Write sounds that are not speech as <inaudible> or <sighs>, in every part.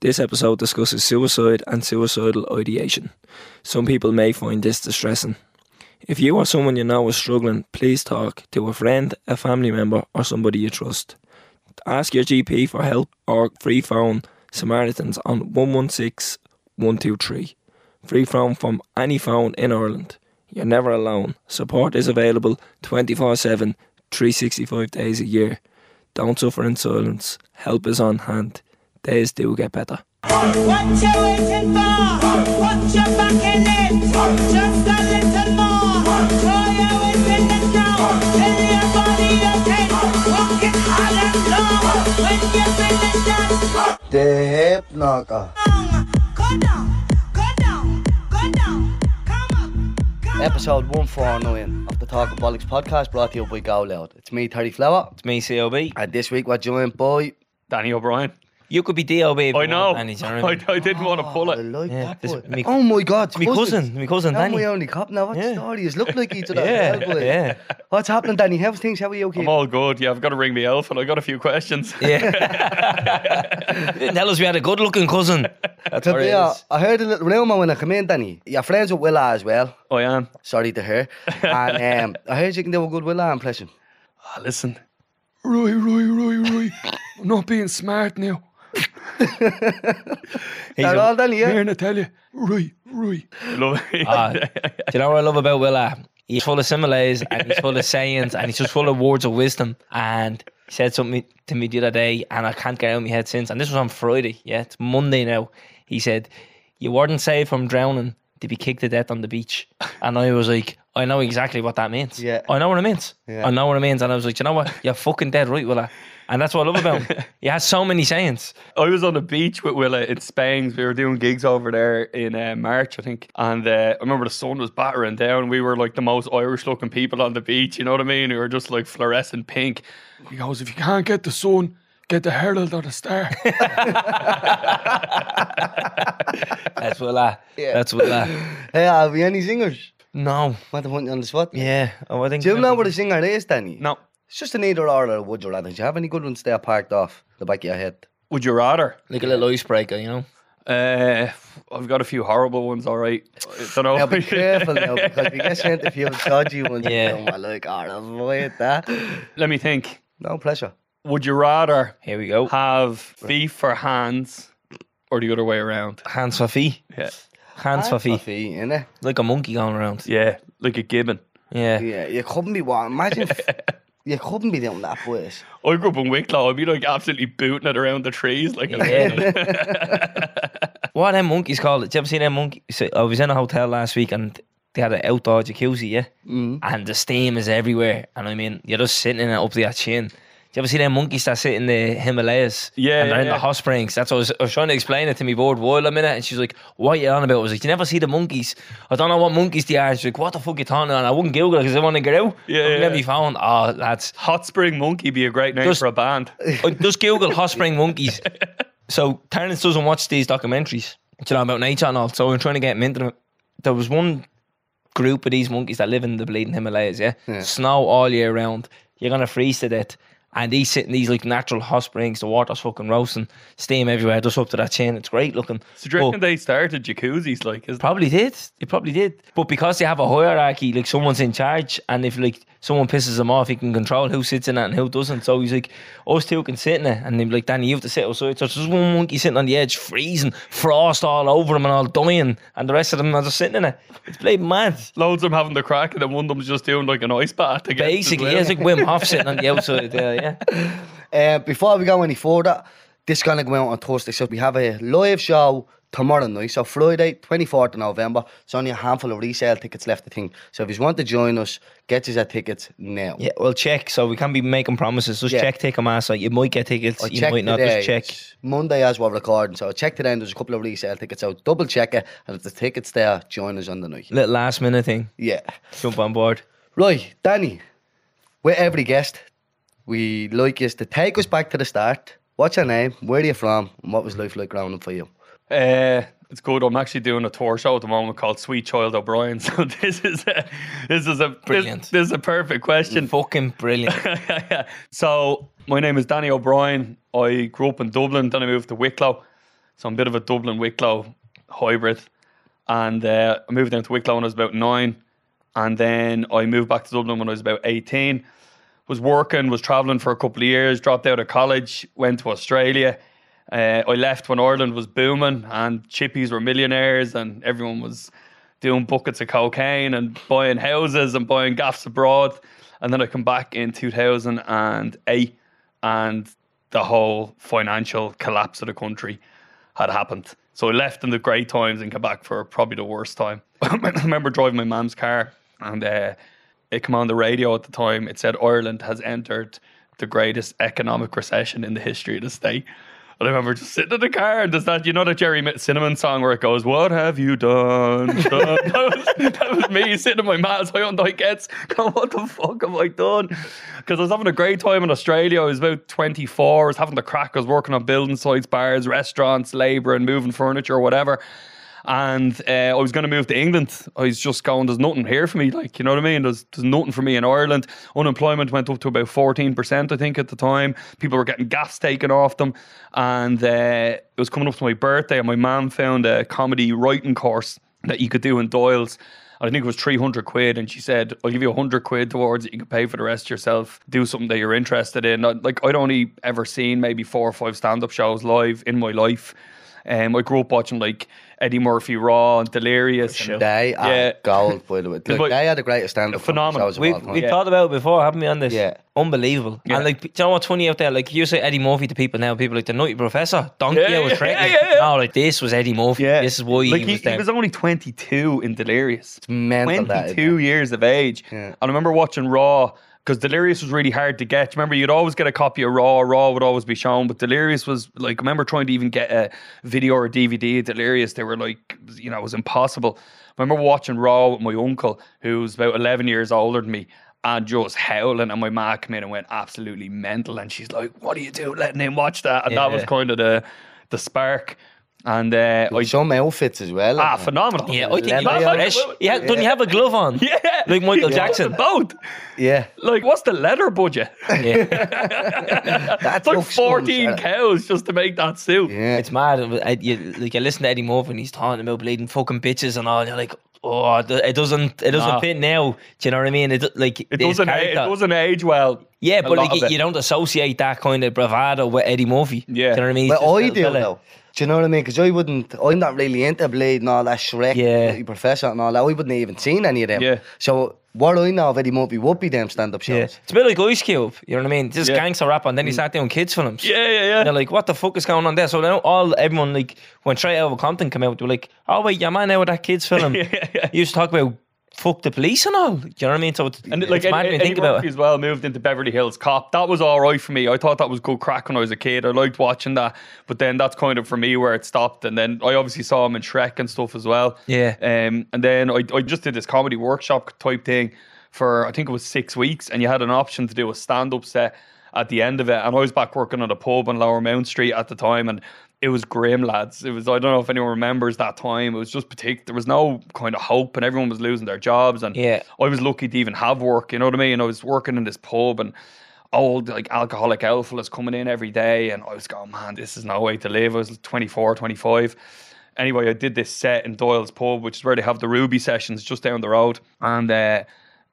This episode discusses suicide and suicidal ideation. Some people may find this distressing. If you or someone you know is struggling, please talk to a friend, a family member, or somebody you trust. Ask your GP for help or free phone Samaritans on 116 123. Free phone from any phone in Ireland. You're never alone. Support is available 24 7, 365 days a year. Don't suffer in silence. Help is on hand. Days do get better. What you waiting for? Put your back in it. Just a little more. Throw your weight in it now. Tell your body okay. Walk it hard and long. When you finish that The hip knocker. song, go down, go down, go down. Come up, come up. Episode 149 of the Talk of Bollocks podcast brought to you by Go Loud. It's me, Terry Flower. It's me, COB. And this week we're joined by. Danny O'Brien. You could be DOB. if I know. want, Danny, you know <laughs> I, what I? I didn't want to pull I it. like Yeah, that this- boy. me- oh my god, me cousin, me cousin Danny. Danny. my only cop now. What Yeah. stories look like each <laughs> other. Yeah, as well, boy. yeah. What's happening, Danny? How's things? How are you? Okay? I'm all good. Yeah, I've got to ring the elf and I got a few questions. Yeah. you <laughs> didn't tell us we had a good looking cousin. That's So, what it yeah, is. I heard a little rumour when I come in, Danny. You're friends with Willa as well. I am. Sorry to hear. And um, I heard you can do a good Willa impression. Ah, listen. Roy, Roy, Roy, Roy. I'm not being smart now. He's That a- all, Danny? Yeah. Here, I tell you. Roy, Roy. Love it. Ah, do you know what I love about Willa? He's full of similes and he's full of <laughs> sayings and he's just full of words of wisdom. And he said something to me the other day and I can't get it out of my head since. And this was on Friday. Yeah, it's Monday now. He said, You weren't saved from drowning to be kicked to death on the beach. And I was like, I know exactly what that means. Yeah. I know what it means. Yeah. I know what it means. And I was like, you know what? You're fucking dead right, Willa. And that's what I love about him. <laughs> He has so many sayings. I was on the beach with Willa in Spain. We were doing gigs over there in uh, March, I think. And uh, I remember the sun was battering down. We were like the most Irish looking people on the beach. You know what I mean? We were just like fluorescent pink. He goes, if you can't get the sun, get the Herald or the Star. <laughs> That's Willa. Yeah. That's Willa. Hey, have you any singers? No. Want to put you on the spot? Yeah. Oh, I think Do you know what a singer is, Danny? no. It's just an either or or a would you rather. Do you have any good ones there parked off the back of your head? Would you rather? Like a little icebreaker, you know? Uh, I've got a few horrible ones, all right. I don't know. Now be <laughs> careful now because we get sent a few dodgy ones. Yeah. Yeah. I'm like, oh, avoid that. Let me think. No pleasure. Would you rather Here we go. have feet for hands or the other way around? Hands for feet. Yeah. Hands for feet. feet, innit? Like a monkey going around. Yeah, like a gibbon. Yeah. Yeah, you couldn't be one. Imagine if <laughs> you couldn't be doing that, boys. I grew up in Wicklow. I'd be like absolutely booting it around the trees. Like a Yeah. <laughs> what are them monkeys called? Did you ever see them monkeys? So I was in a hotel last week and they had an outdoor jacuzzi, yeah? Mm. And the steam is everywhere. And I mean, you're just sitting in it up to your chin. Do you ever see them monkeys that sit in the Himalayas? Yeah, And they're yeah, in the hot springs. That's what I was, I was trying to explain it to me board while a minute. And she's like, what are you on about? I was like, you never see the monkeys? I don't know what monkeys they are. She's like, what the fuck you talking about? And I wouldn't Google it because I want to get out. Yeah, I yeah. get me phone. Oh, lads. Hot Spring Monkey be a great name Just- for a band. Uh, <laughs> Just Google hot spring monkeys. <laughs> So Terence doesn't watch these documentaries, you know, about nature and all. So I'm trying to get him into them. There was one group of these monkeys that live in the bleeding Himalayas, yeah? Yeah. Snow all year round. You're gonna freeze to death. And these sit in these like natural hot springs, the water's fucking roasting, steam everywhere, just up to that chin. It's great looking. So do you reckon But- they started jacuzzis? Like, Probably did. It probably did. But because they have a hierarchy, like someone's in charge, and if like someone pisses them off, he can control who sits in it and who doesn't. So he's like, us two can sit in it, and they're like, Danny, you have to sit outside. So there's just one monkey sitting on the edge, freezing, frost all over him and all dying, and the rest of them are just sitting in it. It's bloody mad. loads of them having the crack, and then one of them's just doing like an ice bath. against as Basically, well. yeah, it's like Wim Hof <laughs> sitting on the outside there, yeah. Uh, before we go any further, this is going to go out on Thursday. So we have a live show tomorrow night. So Friday, 24th of November. It's only a handful of resale tickets left, I think. So if you want to join us, get your tickets now. Yeah, well, check. So we can't be making promises. Just Yeah. check Ticketmaster. You might get tickets, I you might not. today, Just check. it's Monday as we're recording. So check today and there's a couple of resale tickets out. Double check it. And if the tickets there, join us on the night. Little last minute thing. Yeah. Jump on board. Right, Danny, with every guest, we like you to take us back to the start. What's your name? Where are you from? And what was life like growing up for you? Uh, it's good. I'm actually doing a tour show at the moment called Sweet Child O'Brien. <laughs> So this is a, this is a Brilliant. This, this is a perfect question. Fucking brilliant. <laughs> so my name is Danny O'Brien. I grew up in Dublin, then I moved to Wicklow. So I'm a bit of a Dublin Wicklow hybrid. And uh, I moved down to Wicklow when I was about nine. And then I moved back to Dublin when I was about 18. Was working, was traveling for a couple of years, dropped out of college, went to Australia. Uh, I left when Ireland was booming and chippies were millionaires and everyone was doing buckets of cocaine and buying houses and buying gaffs abroad. And then I come back in 2008 and the whole financial collapse of the country had happened. So I left in the great times and came back for probably the worst time. <coughs> I remember driving my mum's car and uh, it came on the radio at the time. It said Ireland has entered the greatest economic recession in the history of the state. I remember just sitting in the car and there's that, you know, that Gerry Cinnamon song where it goes, What have you done? <laughs> done?" <laughs> that, was, that was me sitting in my Matt's Hyundai Gets going, What the fuck have I done? Because I was having a great time in Australia. I was about 24. I was having the crack. I was working on building sites, bars, restaurants, labour, and moving furniture whatever. And uh, I was going to move to England. I was just going, there's nothing here for me. Like, you know what I mean? There's, there's nothing for me in Ireland. Unemployment went up to about 14%, I think, at the time. People were getting gas taken off them. And uh, it was coming up to my birthday, and my mum found a comedy writing course that you could do in Doyle's. I think it was 300 quid. And she said, I'll give you 100 quid towards it. You can pay for the rest yourself. Do something that you're interested in. Like, I'd only ever seen maybe four or five stand up shows live in my life. Um, I grew up watching like Eddie Murphy Raw and Delirious. and- They are Yeah. gold, by the way. <laughs> Like, But- they are the greatest stand-up Phenomenal. of We all time. we Yeah. talked about it before, haven't we? On this, Yeah. unbelievable. Yeah. And like, do you know what's funny out there? Like, you say Eddie Murphy to people now, people like the Nutty Professor, Donkey, Yeah, I was yeah, pregnant. yeah, yeah. No, like this was Eddie Murphy. Yeah. This is why like he he, was there. he was only 22 in Delirious. mental, that, isn't 22 years of age. Yeah. And I remember watching Raw because Delirious was really hard to get. Remember, you'd always get a copy of Raw. Raw would always be shown, but Delirious was like, remember trying to even get a video or a DVD of Delirious. They were like, you know, it was impossible. I remember watching Raw with my uncle, who was about 11 years older than me. And just howling, and my ma came in and went absolutely mental. And she's like, "What do you do, letting him watch that?" And that was kind of the the spark. And uh, I, Some outfits as well. ah, like, phenomenal. yeah, I think he Leather, was yeah. fresh. Yeah, doesn't he have a glove on? <laughs> Yeah, Like Michael Yeah. Jackson. Both. yeah. Like, what's the leather budget? Yeah. <laughs> That's like 14 cows just to make that suit. Yeah. It's mad. I, you, like you listen to Eddie Murphy and he's talking about bleeding fucking bitches and all. And you're like, oh, it doesn't, it doesn't Nah. fit now. Do you know what I mean? It do- like It doesn't, age, it doesn't age well. Yeah, but like you, you don't associate that kind of bravado with Eddie Murphy. Yeah. do you know what I mean? He's Well, just a I little do though. Do you know what I mean? Because I wouldn't, I'm not really into Blade and all that Shrek, Yeah. Nutty Professor and all that. I wouldn't even seen any of them. Yeah. So what I know of Eddie Murphy would be them stand-up Yeah, shows. it's a bit like Ice Cube. You know what I mean? Just Yeah. gangster rap, and then he mm. sat doing kids films. Yeah, yeah, yeah. And they're like, what the fuck is going on there? So now all everyone like when Straight Out of Compton came out, they were like, oh wait, your man now with that kids film. <laughs> Yeah, yeah. You used to talk about fuck the police and all. Do you know what I mean? So it's, And it's like mad when Eddie, you think about it. as well moved into Beverly Hills Cop. That was all right for me. I thought that was good crack when I was a kid. I liked watching that. But then that's kind of for me where it stopped. And then I obviously saw him in Shrek and stuff as well. Yeah. Um, and then I, I just did this comedy workshop type thing for I think it was six weeks, and you had an option to do a stand up set at the end of it. And I was back working at a pub on Lower Mount Street at the time, and it was grim, lads. It was I don't know if anyone remembers that time. It was just particular. There was no kind of hope, and everyone was losing their jobs. And Yeah. I was lucky to even have work. You know what I mean? I was working in this pub and. Old like alcoholic alpha coming in every day, and I was going, man, this is no way to live. I was 24, 25 anyway, I did this set in Doyle's Pub, which is where they have the Ruby sessions just down the road. And uh,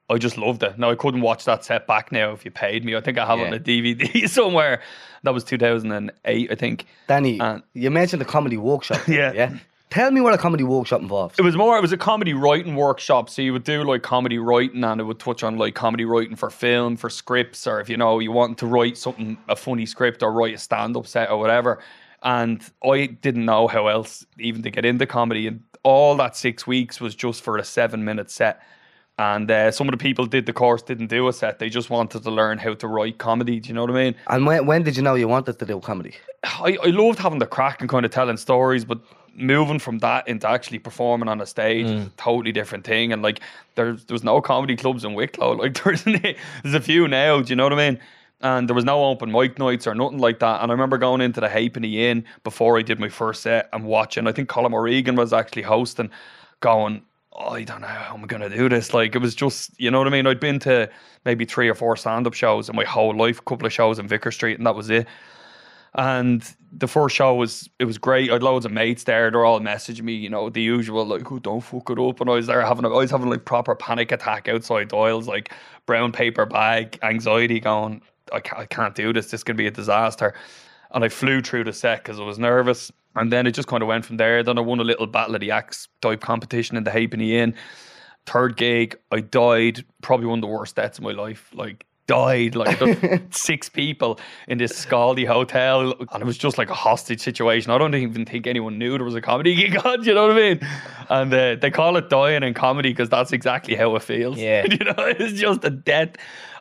I just loved it. Now, I couldn't watch that set back now if you paid me. I think I have it on a DVD <laughs> somewhere. That was 2008, I think. Danny, And- you mentioned the comedy workshop. <laughs> Yeah. Yeah. Tell me what a comedy workshop involves. It was more, it was a comedy writing workshop. So you would do like comedy writing and it would touch on like comedy writing for film, for scripts, or if you know, you want to write something, a funny script or write a stand up set or whatever. And I didn't know how else even to get into comedy. And all that six weeks was just for a seven minute set. And uh, some of the people did the course didn't do a set. They just wanted to learn how to write comedy. Do you know what I mean? And when, when did you know you wanted to do comedy? I, I loved having the crack and kind of telling stories, but moving from that into actually performing on a stage is a totally different thing. And like, there's there's no comedy clubs in Wicklow. <laughs> Like, there's there's a few now. Do you know what I mean? And there was no open mic nights or nothing like that. And I remember going into the Halfpenny Inn before I did my first set and watching. I think Colm O'Regan was actually hosting, going. "Oh, I don't know how I'm gonna do this. Like it was just, you know what I mean. I'd been to maybe three or four stand-up shows in my whole life, a couple of shows in Vicar Street, and that was it. And the first show was it was great. I had loads of mates there. They're all messaging me, you know, the usual like, "Oh, don't fuck it up." And I was there having, I was having like proper panic attack outside Doyle's, like brown paper bag, anxiety, going, "I can't, I can't do this. This could be a disaster." And I flew through the set because I was nervous. And then it just kind of went from there. Then I won a little Battle of the Axe type competition in the Halfpenny Inn. Third gig, I died. Probably one of the worst deaths of my life. Like died like <laughs> six people in this scaldy hotel and it was just like a hostage situation i don't even think anyone knew there was a comedy gig <laughs> on you know what i mean and uh, they call it dying in comedy because that's exactly how it feels Yeah. <laughs> you know it's just a death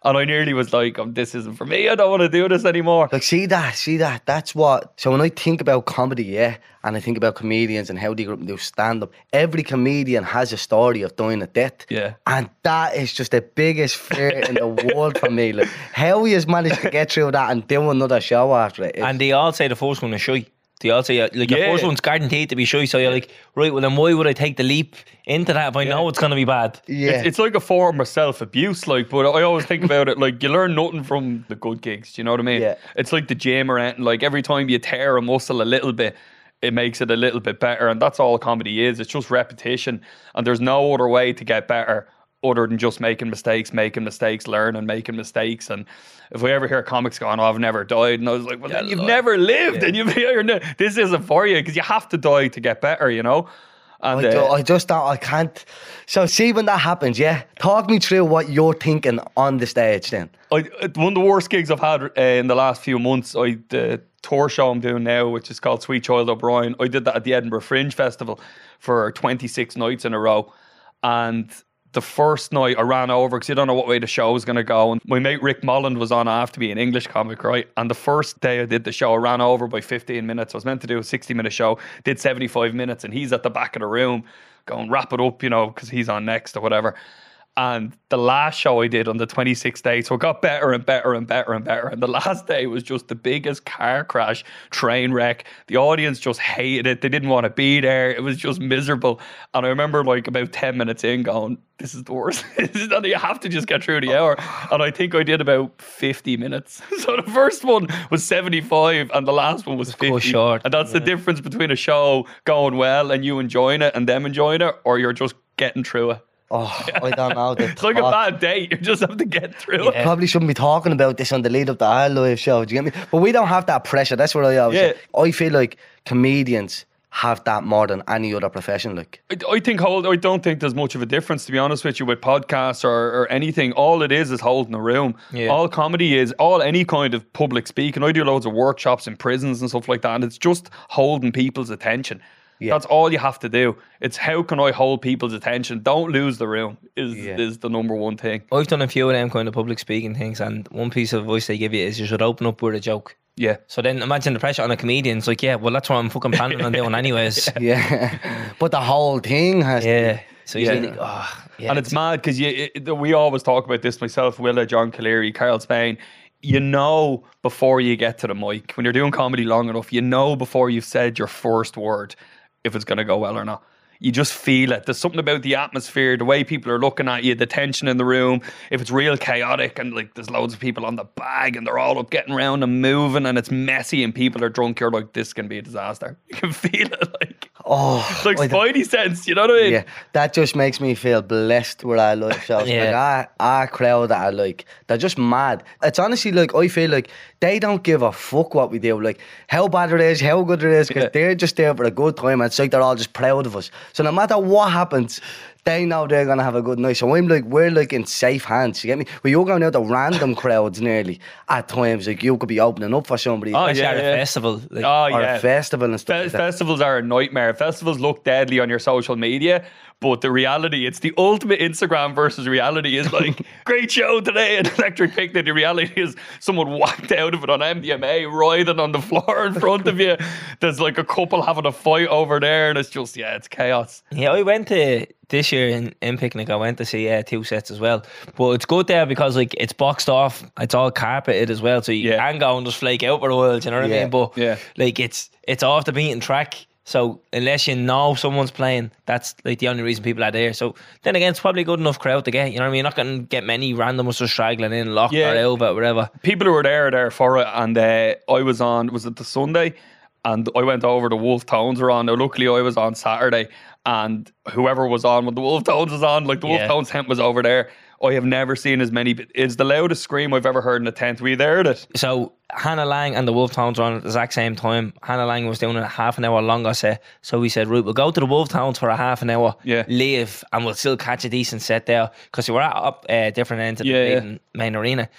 and i nearly was like um, this isn't for me i don't want to do this anymore Like, see that, see that. That's what. So when I think about comedy, yeah, and I think about comedians and how they grew up and do stand up, every comedian has a story of dying a death. Yeah. And that is just the biggest fear in the world for me. Like, how he has managed to get through that and do another show after it. is- And they all say the first one is shy. They all say uh, like your Yeah. first one's guaranteed to be shy. So you're like, right, well then why would I take the leap into that if I know it's gonna be bad? yeah. It's, it's like a form of self abuse, like. But I always think about it like you learn nothing from the good gigs. Do you know what I mean? Yeah. It's like the gym or anything. Like every time you tear a muscle a little bit, it makes it a little bit better, and that's all comedy is. It's just repetition, and there's no other way to get better other than just making mistakes, making mistakes, learning, making mistakes. And if we ever hear comics going, "Oh, I've never died," and I was like, "Well, then you've never lived, and you've <laughs> ne- this isn't for you because you have to die to get better," you know. And I, uh, I just don't, I can't. So see when that happens, yeah. Talk me through what you're thinking on the stage then. I, one of the worst gigs I've had uh, in the last few months, I the tour show I'm doing now, which is called Sweet Child O'Brien. I did that at the Edinburgh Fringe Festival for 26 nights in a row, and the first night I ran over because you don't know what way the show was going to go. And my mate Rick Molland was on after me, an English comic, right? And the first day I did the show, I ran over by 15 minutes. I was meant to do a 60 minute show, did 75 minutes, and he's at the back of the room going, wrap it up, you know, because he's on next or whatever. And the last show I did on the 26th day, so it got better and better and better and better. And the <laughs> last day was just the biggest car crash, train wreck. The audience just hated it. They didn't want to be there. It was just miserable. And I remember like about 10 minutes in going, this is the worst. <laughs> This is- you have to just get through the hour. And I think I did about 50 minutes. <laughs> So the first one was 75 and the last one was 50. cut short, And that's the difference between a show going well and you enjoying it and them enjoying it, or you're just getting through it. Oh, <laughs> I don't know. The It's like a thought- bad date. You just have to get through it. Probably shouldn't be talking about this on the lead up to our live show. Do you get me? But we don't have that pressure. That's what I always say. I feel like comedians have that more than any other profession. Like, I, I think hold. I don't think there's much of a difference to be honest with you with podcasts or, or anything. All it is is holding a room. Yeah. All comedy is all any kind of public speaking. I do loads of workshops in prisons and stuff like that, and it's just holding people's attention. Yeah. That's all you have to do. It's how can I hold people's attention? Don't lose the room. Is Yeah. is the number one thing. I've done a few of them kind of public speaking things, and one piece of advice they give you is you should open up with a joke. Yeah. So then imagine the pressure on a comedian. It's like, yeah, well, that's what I'm fucking planning on doing <laughs> anyways. yeah. but the whole thing has. to- Yeah. So Yeah. think, oh, yeah. and it's mad because it, we always talk about this myself, Willa, John Colleary, Karl Spain. You know before you get to the mic when you're doing comedy long enough, you know before you've said your first word if it's going to go well or not. You just feel it. There's something about the atmosphere, the way people are looking at you, the tension in the room. If it's real chaotic and like there's loads of people on the bag and they're all up getting around and moving and it's messy and people are drunk, you're like, this can be a disaster. <laughs> You can feel it like Oh, like I don't- Spidey sense. You know what I mean? Yeah, that just makes me feel blessed where I live. <laughs> shows. Yeah. Like our, our crowd that I like, they're just mad. It's honestly like, I feel like they don't give a fuck what we do. Like, how bad it is, how good it is, because Yeah. they're just there for a good time. And it's like they're all just proud of us. So no matter what happens, they know they're going to have a good night. So I'm like, we're like in safe hands. You get me? Well, you're going out to random <laughs> crowds nearly at times. Like, you could be opening up for somebody. Oh, yeah, at a yeah. festival. Like, Oh, or yeah. a festival and stuff. Fe- like festivals are a nightmare. Festivals look deadly on your social media, but the reality, it's the ultimate Instagram versus reality is like, <laughs> great show today at Electric Picnic. The reality is someone whacked out of it on MDMA, writhing on the floor in front of you. There's like a couple having a fight over there, and it's just, yeah, it's chaos. Yeah, I went to this year in, in picnic. I went to see uh, two sets as well, but it's good there because like it's boxed off. It's all carpeted as well, so you Yeah. can go and just flake out for a while. You know what I mean? But Yeah. like it's it's off the beaten track. So unless you know someone's playing, that's like the only reason people are there. So then again, it's probably a good enough crowd to get. You know what I mean? You're not going to get many randomers just straggling in, lock Yeah. or Elva, whatever. people who were there are there for it, and uh, I was on. Was it the Sunday? And I went over. The Wolfe Tones were on. Now, luckily, I was on Saturday, and whoever was on when the Wolfe Tones was on, like the Wolf Yeah. Tones tent was over there. I have never seen as many. It's the loudest scream I've ever heard in a tent. Were you there at it? So Hannah Lang and the Wolfe Tones were on at the exact same time. Hannah Lang was doing a half an hour longer set. So we said, right, we'll go to the Wolfe Tones for a half an hour, Yeah. leave, and we'll still catch a decent set there. Because we were at up uh, different ends of Yeah, the yeah. main, main arena.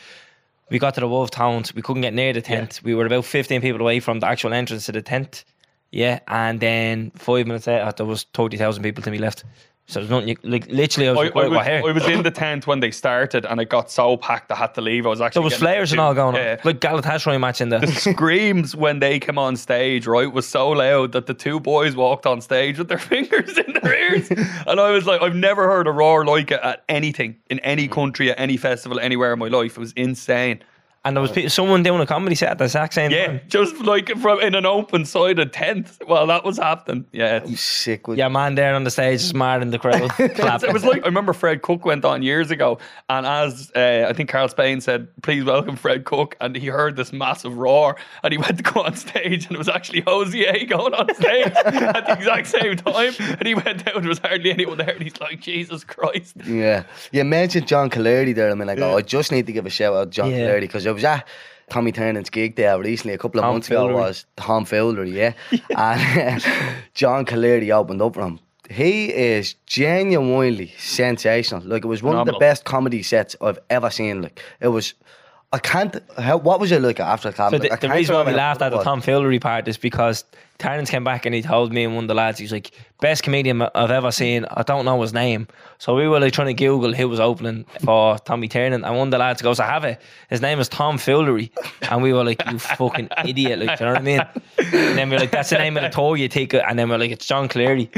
We got to the Wolfe Tones. We couldn't get near the tent. We were about 15 people away from the actual entrance to the tent. Yeah. And then five minutes later, there was 30,000 people to me left. So there's nothing, you, like, literally, I was I, like, I was, here. I was in the tent when they started, and it got so packed I had to leave. I was actually There was flares and all going on. Like Galatasaray match in the screams when they came on stage, right, was so loud that the two boys walked on stage with their <laughs> fingers in their ears. and I was like, I've never heard a roar like it at anything in any country, at any festival, anywhere in my life. It was insane. And there was pe- someone doing a comedy set at the exact same Yeah, time. just like from in an open sided tent Well, that was happening. Yeah. it's- Sick with Yeah, man there on the stage is mad in the crowd. <laughs> <laughs> clapping. It was like I remember Fred Cooke went on years ago, and as uh, I think Karl Spain said, "Please welcome Fred Cooke," and he heard this massive roar, and he went to go on stage, and it was actually Hozier going on stage <laughs> at the exact same time, and he went down. There was hardly anyone there, and he's like, "Jesus Christ!" Yeah. You mentioned John Colleary there. I mean, like, oh, I just need to give a shout out to John Yeah. Colleary because I was at Tommy Tiernan's gig there recently, a couple of Tom months ago. Was Tom Fowlery, <laughs> yeah. And uh, John Colleary opened up for him. He is genuinely sensational. Like, it was one of the best comedy sets I've ever seen. Like, it was. I can't. How, what was it like after the So the, the reason why we laughed at the. Tom Fillery part is because Terrence came back and he told me and one of the lads, he's like, best comedian I've ever seen. I don't know his name. So we were like trying to Google who was opening for Tommy Tiernan. And one of the lads goes, I have it. His name is Tom Fillery. And we were like, you fucking idiot. Like, you know what I mean? And then we are like, that's the name of the tour you take it. And then we're like, it's John Cleary.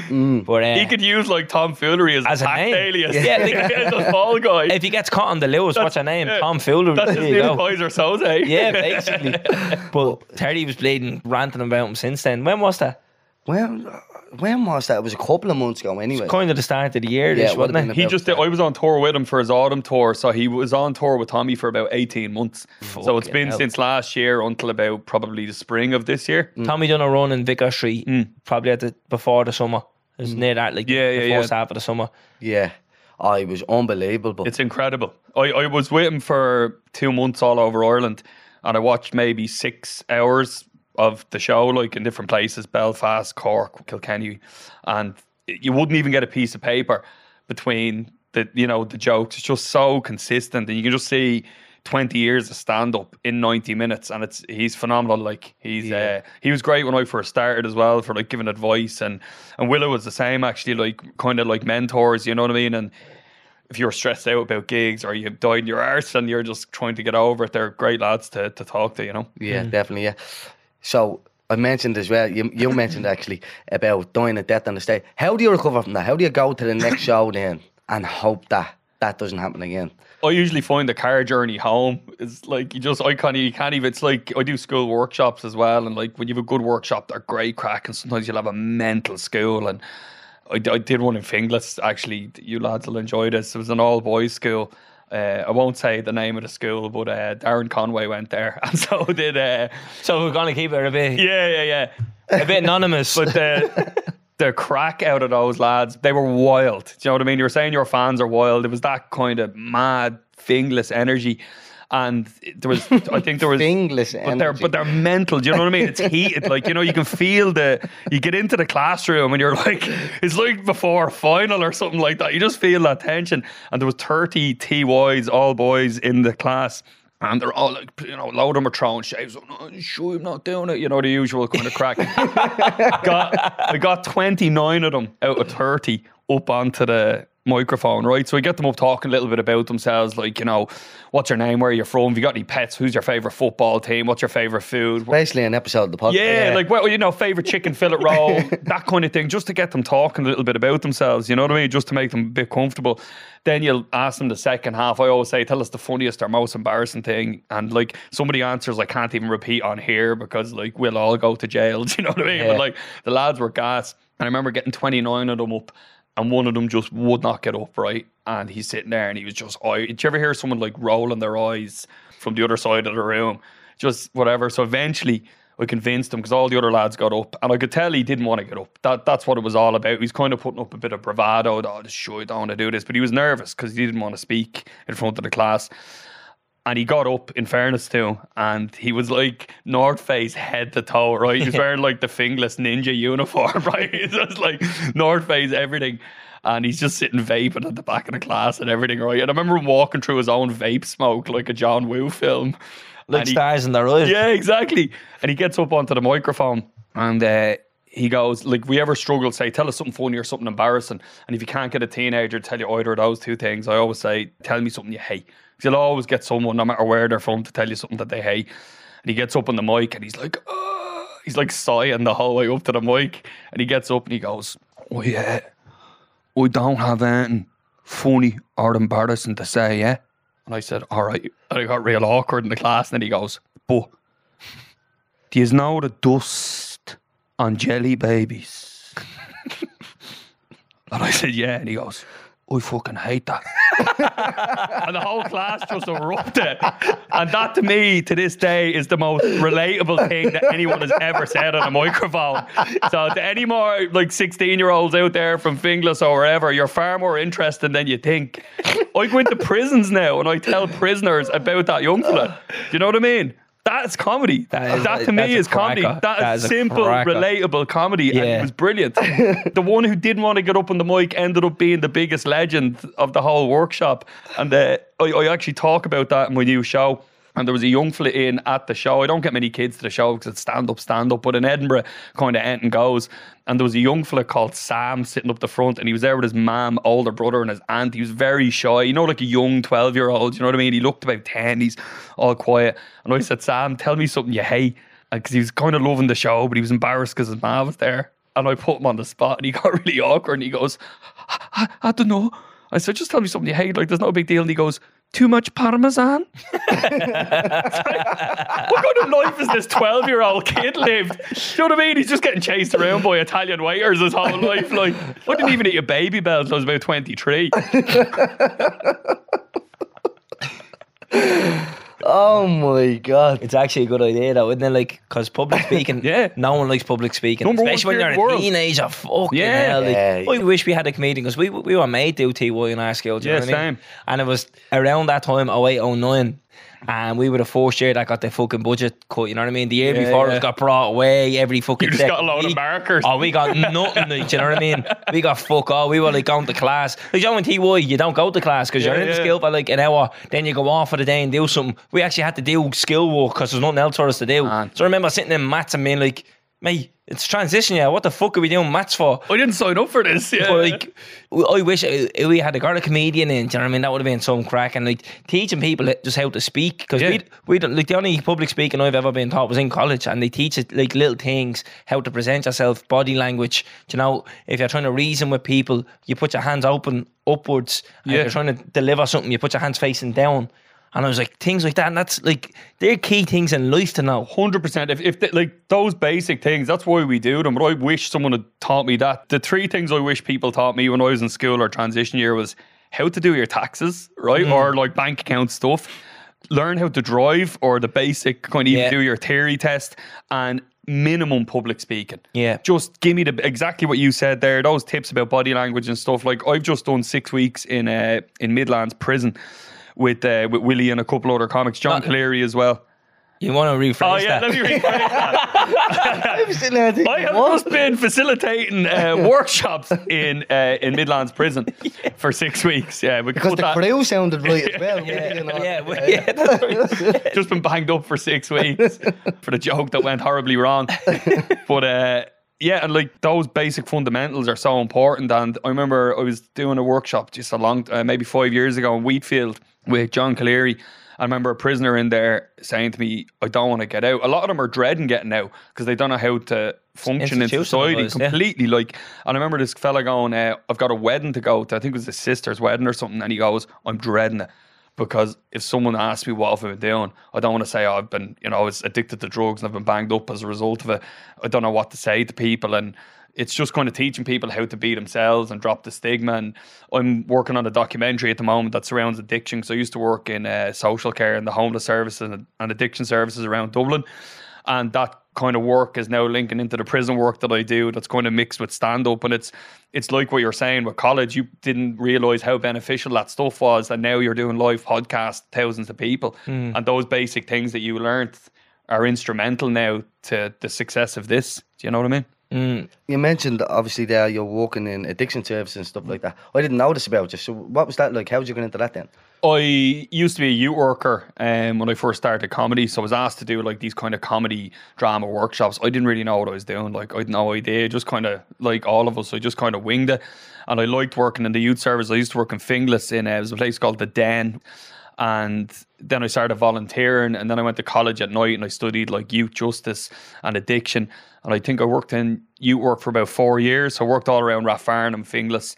But uh, He could use like Tom Foolery as, As a name. alias. Yeah, like- as a fall guy. if he gets caught on the Lewis, what's her name? yeah. Tom Fillery. That's his There you new go. Keyser Söze. Yeah, basically. <laughs> but Terry was bleeding, ranting about him since then. When was that? When, when was that? It was a couple of months ago, anyway. Kind of the start of the year, Yeah, yeah, it wasn't it? He just that. did, I was on tour with him for his autumn tour, so he was on tour with Tommy for about eighteen months. so it's been hell. since last year until about probably the spring of this year. Tommy done a run in Vicar Street, probably at the before the summer. It was near that, like Mm. Yeah, the yeah, first yeah. half of the summer. Yeah. Oh, it was unbelievable. It's incredible. I, I was with him for two months all over Ireland, and I watched maybe six hours of the show, like in different places Belfast, Cork, Kilkenny, and you wouldn't even get a piece of paper between the you know the jokes. It's just so consistent, and you can just see. 20 years of stand up in 90 minutes and it's he's phenomenal like he's uh, he was great when I first started as well for like giving advice and and Willow was the same actually like kind of like mentors you know what I mean and if you're stressed out about gigs or you've died in your arse and you're just trying to get over it, they're great lads to, to talk to, you know. Yeah, definitely. Yeah. So I mentioned as well. You you mentioned <laughs> actually about dying a death on the stage. How do you recover from that? How do you go to the next show then and hope that that doesn't happen again? I usually find the car journey home is like you just I can't you can't even it's like I do school workshops as well and like when you have a good workshop they're great crack and sometimes you'll have a mental school and I, I did one in Finglas actually you lads will enjoy this it was an all boys school uh, I won't say the name of the school but uh, Darren Conway went there <laughs> and so did uh, So we're gonna keep it a bit, yeah yeah yeah a bit anonymous. But the <laughs> the crack out of those lads, they were wild. Do you know what I mean? You were saying your fans are wild. It was that kind of mad, Finglas energy. And there was, I think there <laughs> was, Finglas but they're but they're mental. Do you know what I mean? It's heated, like you know, you can feel the. You get into the classroom and you're like, <laughs> it's like before a final or something like that. You just feel that tension. And there was thirty TYs, all boys in the class. And they're all like, you know, a lot of them are throwing shaves. Oh, no, sure, I'm not doing it. You know, the usual kind of crack. <laughs> got, I got 29 of them out of 30 up onto the microphone, right? So we get them up talking a little bit about themselves, like, you know, what's your name, where are you from, have you got any pets, who's your favourite football team, what's your favourite food? Basically, an episode of the podcast. Yeah, like well, you know, favorite chicken fillet roll, <laughs> that kind of thing, just to get them talking a little bit about themselves. You know what I mean? Just to make them a bit comfortable. Then you'll ask them the second half. I always say, tell us the funniest or most embarrassing thing, and like somebody answers I can't even repeat on here because like we'll all go to jail. <laughs> Do you know what I mean? Yeah. But like the lads were gas, and I remember getting twenty nine of them up. And one of them just would not get up, right? And he's sitting there and he was just, eye. Did you ever hear someone like rolling their eyes from the other side of the room? Just whatever. So eventually I convinced him because all the other lads got up, and I could tell he didn't want to get up. That that's what it was all about. He's kind of putting up a bit of bravado. Oh, sure I don't want to do this, but he was nervous because he didn't want to speak in front of the class. And he got up, in fairness to him, and he was like North Face head to toe, right? He was wearing like the Finglas ninja uniform, <laughs> right? It's just like North Face everything. And he's just sitting vaping at the back of the class and everything, right? And I remember him walking through his own vape smoke like a John Woo film. Like And he- stars in their eyes. yeah, exactly. And he gets up onto the microphone and uh, he goes, like, we ever struggle, say, tell us something funny or something embarrassing. And if you can't get a teenager to tell you either of those two things, I always say, tell me something you hate. Because you'll always get someone, no matter where they're from, to tell you something that they hate. And he gets up on the mic and he's like, "Ah," he's like sighing the whole way up to the mic. And he gets up and he goes, oh yeah, I don't have anything funny or embarrassing to say, yeah? And I said, all right. And I got real awkward in the class. And then he goes, but do you know the dust on jelly babies? <laughs> and I said, yeah. And he goes, I fucking hate that. <laughs> and the whole class just erupted. And that to me, to this day, is the most relatable thing that anyone has ever said on a microphone. So to any more like 16 year olds out there from Finglas or wherever, you're far more interesting than you think. I go into prisons now and I tell prisoners about that young fella. Do you know what I mean? That's comedy. That That, is- to me is comedy. that That is is simple, cracker. relatable comedy. And it was brilliant. <laughs> the one who didn't want to get up on the mic ended up being the biggest legend of the whole workshop. And uh, I, I actually talk about that in my new show. And there was a young flit in at the show. I don't get many kids to the show because it's stand up, stand up. But in Edinburgh, kind of anything goes. And there was a young fella called Sam sitting up the front, and he was there with his mum, older brother, and his aunt. He was very shy, you know, like a young twelve year old. You know what I mean? He looked about ten. He's all quiet. And I said, Sam, tell me something you hate, because he was kind of loving the show, but he was embarrassed because his mum was there. And I put him on the spot, and he <laughs> got really awkward. And he goes, I, I, I don't know. I said, just tell me something you hate. Like, there's no big deal. And he goes, too much parmesan. <laughs> what kind of life is this 12 year old kid lived? Do you know what I mean? He's just getting chased around by Italian waiters his whole life. Like, I didn't even eat a Babybel until I was about 23. <laughs> <laughs> Oh my god. It's actually a good idea though, isn't it? Like, because public <laughs> speaking, Yeah. no one likes public speaking, Number one especially when you're in the a world. teenager. Fucking Yeah. hell! Like, Yeah. I wish we had a comedian because we we were made to do TY in our school. Do you Yeah, know what I mean? same. And it was around that time, 08, 09, and we were the first year that got the fucking budget cut. You know what I mean? The year Yeah, before yeah. it got brought away every fucking. You just second got a load of markers. Oh, we got nothing. like, do you know what I mean? We got fuck all. We were like going to class. Like, you know, in TY, you don't go to class because you're Yeah, in the yeah. skill for like an hour. Then you go off for the day and do something. We actually had to do skill work because there's nothing else for us to do. Man. So I remember sitting in maths and being like, mate, it's transition, yeah. What the fuck are we doing maths for? I didn't sign up for this. Yeah. But like, I wish we had a got a comedian in. Do you know what I mean? That would have been some crack and like teaching people just how to speak because Yeah. we we don't like the only public speaking I've ever been taught was in college, and they teach it like little things, how to present yourself, body language. Do you know, if you're trying to reason with people, you put your hands open upwards. And Yeah. If you're trying to deliver something, you put your hands facing down. And I was like, things like that, and that's like they're key things in life to know. Hundred percent. If, if like those basic things, that's why we do them. But I wish someone had taught me that. The three things I wish people taught me when I was in school or transition year was how to do your taxes, right, Mm. or like bank account stuff. Learn how to drive, or the basic kind of even Yeah. do your theory test, and minimum public speaking. Yeah. Just give me the exactly what you said there. Those tips about body language and stuff. Like I've just done six weeks in uh, in Midlands prison with uh, with Willie and a couple other comics, John Cleary as well. You want to rephrase Oh yeah, that? let me rephrase that. <laughs> I was sitting there thinking, I have what? just been facilitating uh, <laughs> workshops in uh, in Midlands prison <laughs> for six weeks. Yeah, we Because the that. crew sounded right as well. yeah, you know. yeah, well, yeah, that's right. just been banged up for six weeks for the joke that went horribly wrong. But uh, yeah, and like those basic fundamentals are so important. And I remember I was doing a workshop just a long, uh, maybe five years ago in Wheatfield with John Colleary. I remember a prisoner in there saying to me, "I don't want to get out." A lot of them are dreading getting out because they don't know how to function in society institutionalised, yeah. completely. Like, and I remember this fella going, uh, "I've got a wedding to go to. I think it was his sister's wedding or something," and he goes, "I'm dreading it." Because if someone asks me what I've been doing, I don't want to say oh, I've been, you know, I was addicted to drugs and I've been banged up as a result of it. I don't know what to say to people, and it's just kind of teaching people how to be themselves and drop the stigma. And I'm working on a documentary at the moment that surrounds addiction. So I used to work in uh, social care and the homeless services and, and addiction services around Dublin, and that kind of work is now linking into the prison work that I do. That's kind of mixed with stand up, and it's it's like what you're saying with college. You didn't realize how beneficial that stuff was, and now you're doing live podcasts, thousands of people, hmm. and those basic things that you learned are instrumental now to the success of this. Do you know what I mean? You mentioned obviously there you're working in addiction services and stuff like that. I didn't notice about you. So what was that like? How did you get into that then? I used to be a youth worker um, when I first started comedy, so I was asked to do like these kind of comedy drama workshops. I didn't really know what I was doing. Like I had no idea. Just kind of like all of us, I just kind of winged it. And I liked working in the youth service. I used to work in Finglas in uh, it was a place called the Den. And then I started volunteering, and then I went to college at night and I studied like youth justice and addiction. And I think I worked in youth work for about four years. So I worked all around Rathfarnham, Finglas.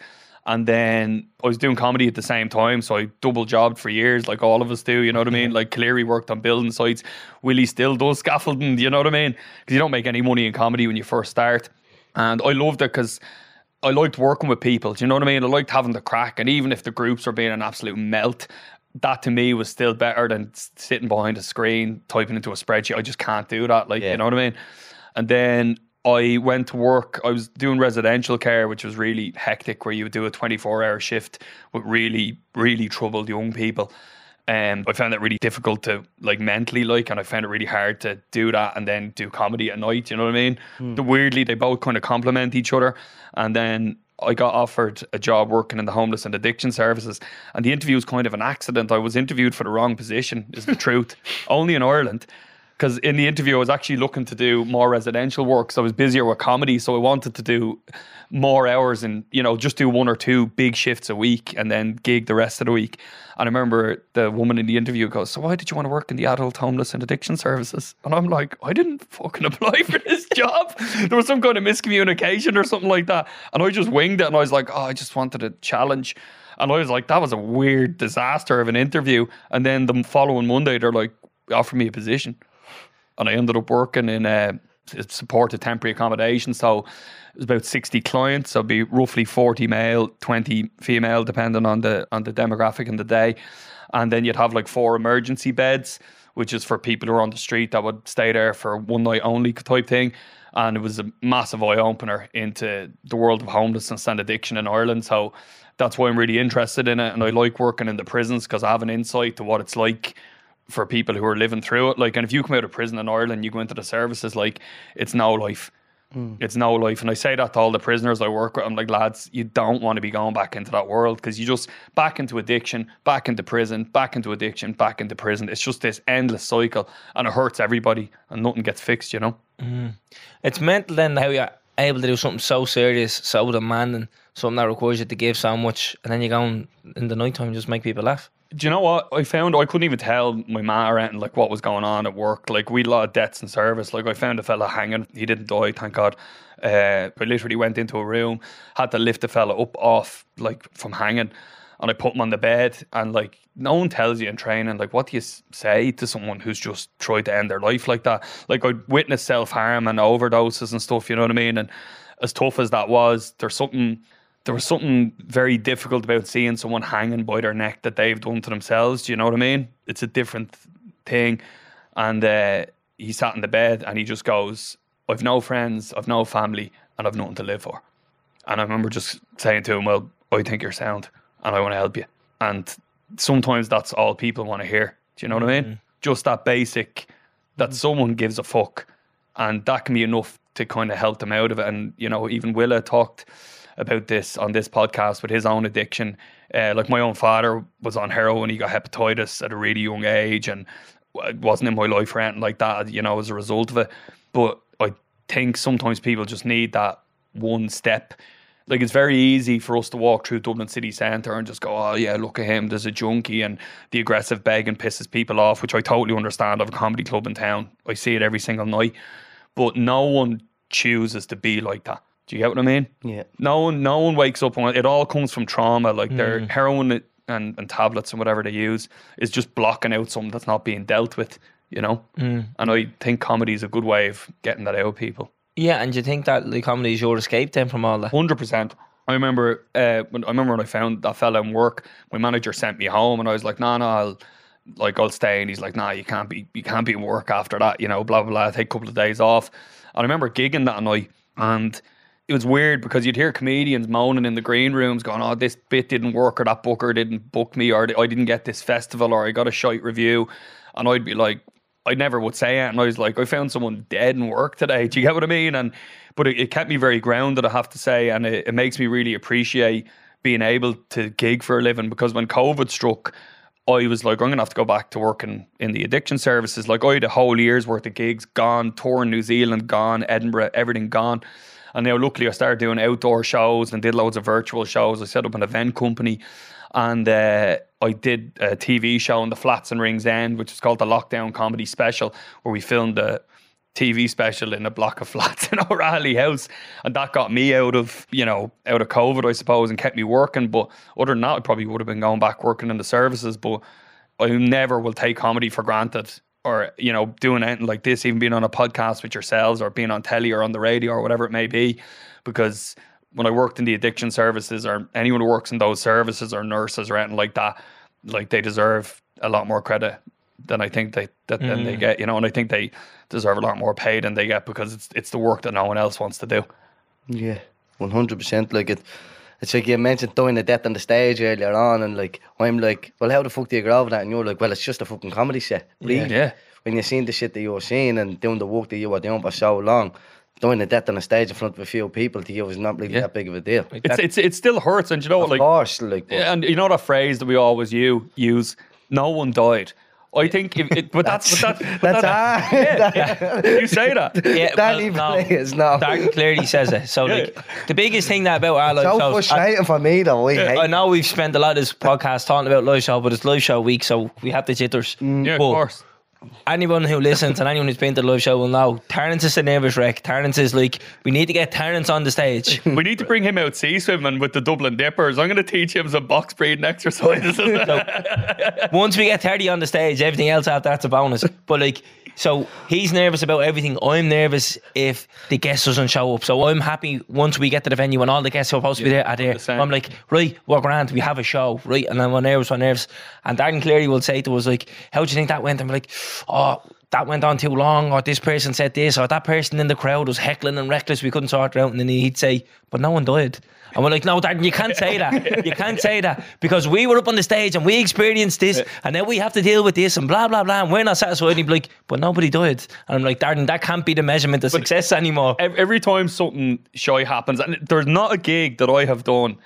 And then I was doing comedy at the same time. So I double jobbed for years, like all of us do. You know what I mean? <laughs> Like Cleary worked on building sites. Willie still does scaffolding. You know what I mean? Because you don't make any money in comedy when you first start. And I loved it because I liked working with people. Do you know what I mean? I liked having the crack. And even if the groups were being an absolute melt, that to me was still better than sitting behind a screen typing into a spreadsheet. I just can't do that. Like, Yeah. you know what I mean? And then I went to work. I was doing residential care, which was really hectic, where you would do a 24 hour shift with really, really troubled young people. Um, I found that really difficult to like mentally like, and I found it really hard to do that and then do comedy at night. You know what I mean? The weirdly, they both kind of complement each other. And then I got offered a job working in the homeless and addiction services, and the interview was kind of an accident. I was interviewed for the wrong position. Is the <laughs> truth? Only in Ireland. Because in the interview, I was actually looking to do more residential work. So I was busier with comedy. So I wanted to do more hours and, you know, just do one or two big shifts a week and then gig the rest of the week. And I remember the woman in the interview goes, So why did you want to work in the adult homeless and addiction services? And I'm like, I didn't fucking <laughs> apply for this <laughs> job. There was some kind of miscommunication or something like that. And I just winged it and I was like, Oh, I just wanted a challenge. And I was like, that was a weird disaster of an interview. And then the following Monday, they're like, offer me a position and I ended up working in uh, a supported temporary accommodation. So it was about sixty clients. So it'd be roughly forty male, twenty female, depending on the on the demographic and the day. And then you'd have like four emergency beds, which is for people who are on the street that would stay there for one night only type thing. And it was a massive eye opener into the world of homelessness and addiction in Ireland. So that's why I'm really interested in it. And I like working in the prisons because I have an insight to what it's like for people who are living through it. Like, and if you come out of prison in Ireland, you go into the services, like, it's no life. Hmm. It's no life. And I say that to all the prisoners I work with. I'm like, lads, you don't want to be going back into that world because you just back into addiction, back into prison, back into addiction, back into prison. It's just this endless cycle and it hurts everybody and nothing gets fixed, you know? Hmm. It's mental then how you're able to do something so serious, so demanding, something that requires you to give so much, and then you go and in the night time just make people laugh. Do you know what I found? I couldn't even tell my ma or anything like what was going on at work. Like we had a lot of deaths in service. Like I found a fella hanging. He didn't die, thank God. Uh, I literally went into a room, had to lift the fella up off like from hanging, and I put him on the bed. And like no one tells you in training, like what do you say to someone who's just tried to end their life like that? Like I witnessed self harm and overdoses and stuff. You know what I mean? And as tough as that was, there's something there was something very difficult about seeing someone hanging by their neck that they've done to themselves. Do you know what I mean? It's a different thing. And uh, he sat in the bed and he just goes, I've no friends, I've no family, and I've nothing to live for. And I remember just saying to him, Well, I think you're sound and I want to help you. And sometimes that's all people want to hear. Do you know what I mean? Just that basic that someone gives a fuck. And that can be enough to kind of help them out of it. And, you know, even Willa talked about this on this podcast with his own addiction. Uh, like my own father was on heroin, he got hepatitis at a really young age and wasn't in my life or anything like that, you know, as a result of it. But I think sometimes people just need that one step. Like it's very easy for us to walk through Dublin city centre and just go, oh yeah, look at him, there's a junkie, and the aggressive begging pisses people off, which I totally understand. of a comedy club in town. I see it every single night, but no one chooses to be like that. Do you get what I mean? Yeah. No one, no one wakes up and it all comes from trauma. Like their heroin and, and tablets and whatever they use is just blocking out something that's not being dealt with. You know, and I think comedy is a good way of getting that out of people. Yeah, and you think that the comedy is your escape then from all that? Hundred percent. I remember. Uh, when, I remember when I found that fella in work. My manager sent me home, and I was like, "No, no, I'll like I'll stay." And he's like, "Nah, you can't be. You can't be in work after that. You know, blah blah blah. Take a couple of days off." And I remember gigging that night, and it was weird because you'd hear comedians moaning in the green rooms, going, "Oh, this bit didn't work, or that booker didn't book me, or I didn't get this festival, or I got a shite review," and I'd be like. I never would say it, and I was like, I found someone dead in work today. Do you get what I mean? And but it, it kept me very grounded, I have to say, and it, it makes me really appreciate being able to gig for a living. Because when COVID struck, I was like, I'm gonna have to go back to working in the addiction services. Like I had a whole year's worth of gigs gone, tour in New Zealand gone, Edinburgh, everything gone. And now luckily I started doing outdoor shows and did loads of virtual shows. I set up an event company and uh, I did a TV show in the Flats and Ringsend, which is called the Lockdown Comedy Special, where we filmed a TV special in a block of <laughs> flats in O'Rahilly House, and that got me out of you know out of COVID, I suppose, and kept me working. But other than that, I probably would have been going back working in the services. But I never will take comedy for granted. Or you know, doing anything like this, even being on a podcast with yourselves, or being on telly, or on the radio, or whatever it may be, because when I worked in the addiction services or anyone who works in those services or nurses or anything like that, like they deserve a lot more credit than I think they that than they mm. get, you know, and I think they deserve a lot more pay than they get because it's it's the work that no one else wants to do. Yeah, one hundred percent. Like it, it's like you mentioned doing the death on the stage earlier on, and like I'm like, well, how the fuck do you get over that? And you're like, well, it's just a fucking comedy set. Really? Yeah. When you're seeing the shit that you were seeing and doing the work that you were doing for so long, doing the death on the stage in front of a few people to you was not really Yeah. that big of a deal. It's it's it still hurts, and you know what, of like course, like, but- and you know that phrase that we always you use, no one died. I think if it, but that's but that, but that's that, hard. yeah, <laughs> you say that. <laughs> Yeah, Danny well, no. Players, no. Darren Cleary says it. So like the biggest thing that about our live so shows, I, frustrating for me though. I hate I know we've spent a lot of this podcast talking about live show, but it's live show week, so we have the jitters. Yeah, of course. Anyone who listens and anyone who's been to the live show will know Terrence is a nervous wreck. Terrence is like, we need to get Terrence on the stage. <laughs> We need to bring him out sea swimming with the Dublin Dippers. I'm going to teach him some box breathing exercises. <laughs> Once we get 30 on the stage, everything else after that's a bonus. But like, so he's nervous about everything. I'm nervous if the guest doesn't show up. So I'm happy once we get to the venue and all the guests who are supposed to be there are there. I'm like, right, we're grand, we have a show, right? And then we're nervous, we're nervous. And Darren Cleary will say to us, like, how do you think that went? And we're like, oh, that went on too long, or this person said this, or that person in the crowd was heckling and reckless, we couldn't sort it out. And then he'd say, but no one died. And we're like, no, Darren, you can't say that. You can't say that because we were up on the stage and we experienced this, and then we have to deal with this and blah blah blah, and we're not satisfied. And he'd be like, but nobody died. And I'm like, Darren, that can't be the measurement of success anymore. Every time something shy happens, and there's not a gig that I have done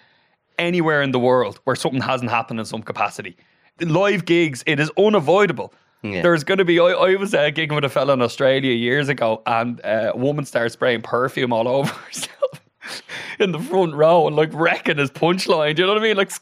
anywhere in the world where something hasn't happened in some capacity. Live gigs, it is unavoidable. Yeah. There's going to be. I, I was uh, gigging with a fella in Australia years ago, and uh, a woman started spraying perfume all over <laughs> herself. <laughs> In the front row and like wrecking his punchline, do you know what I mean? Like,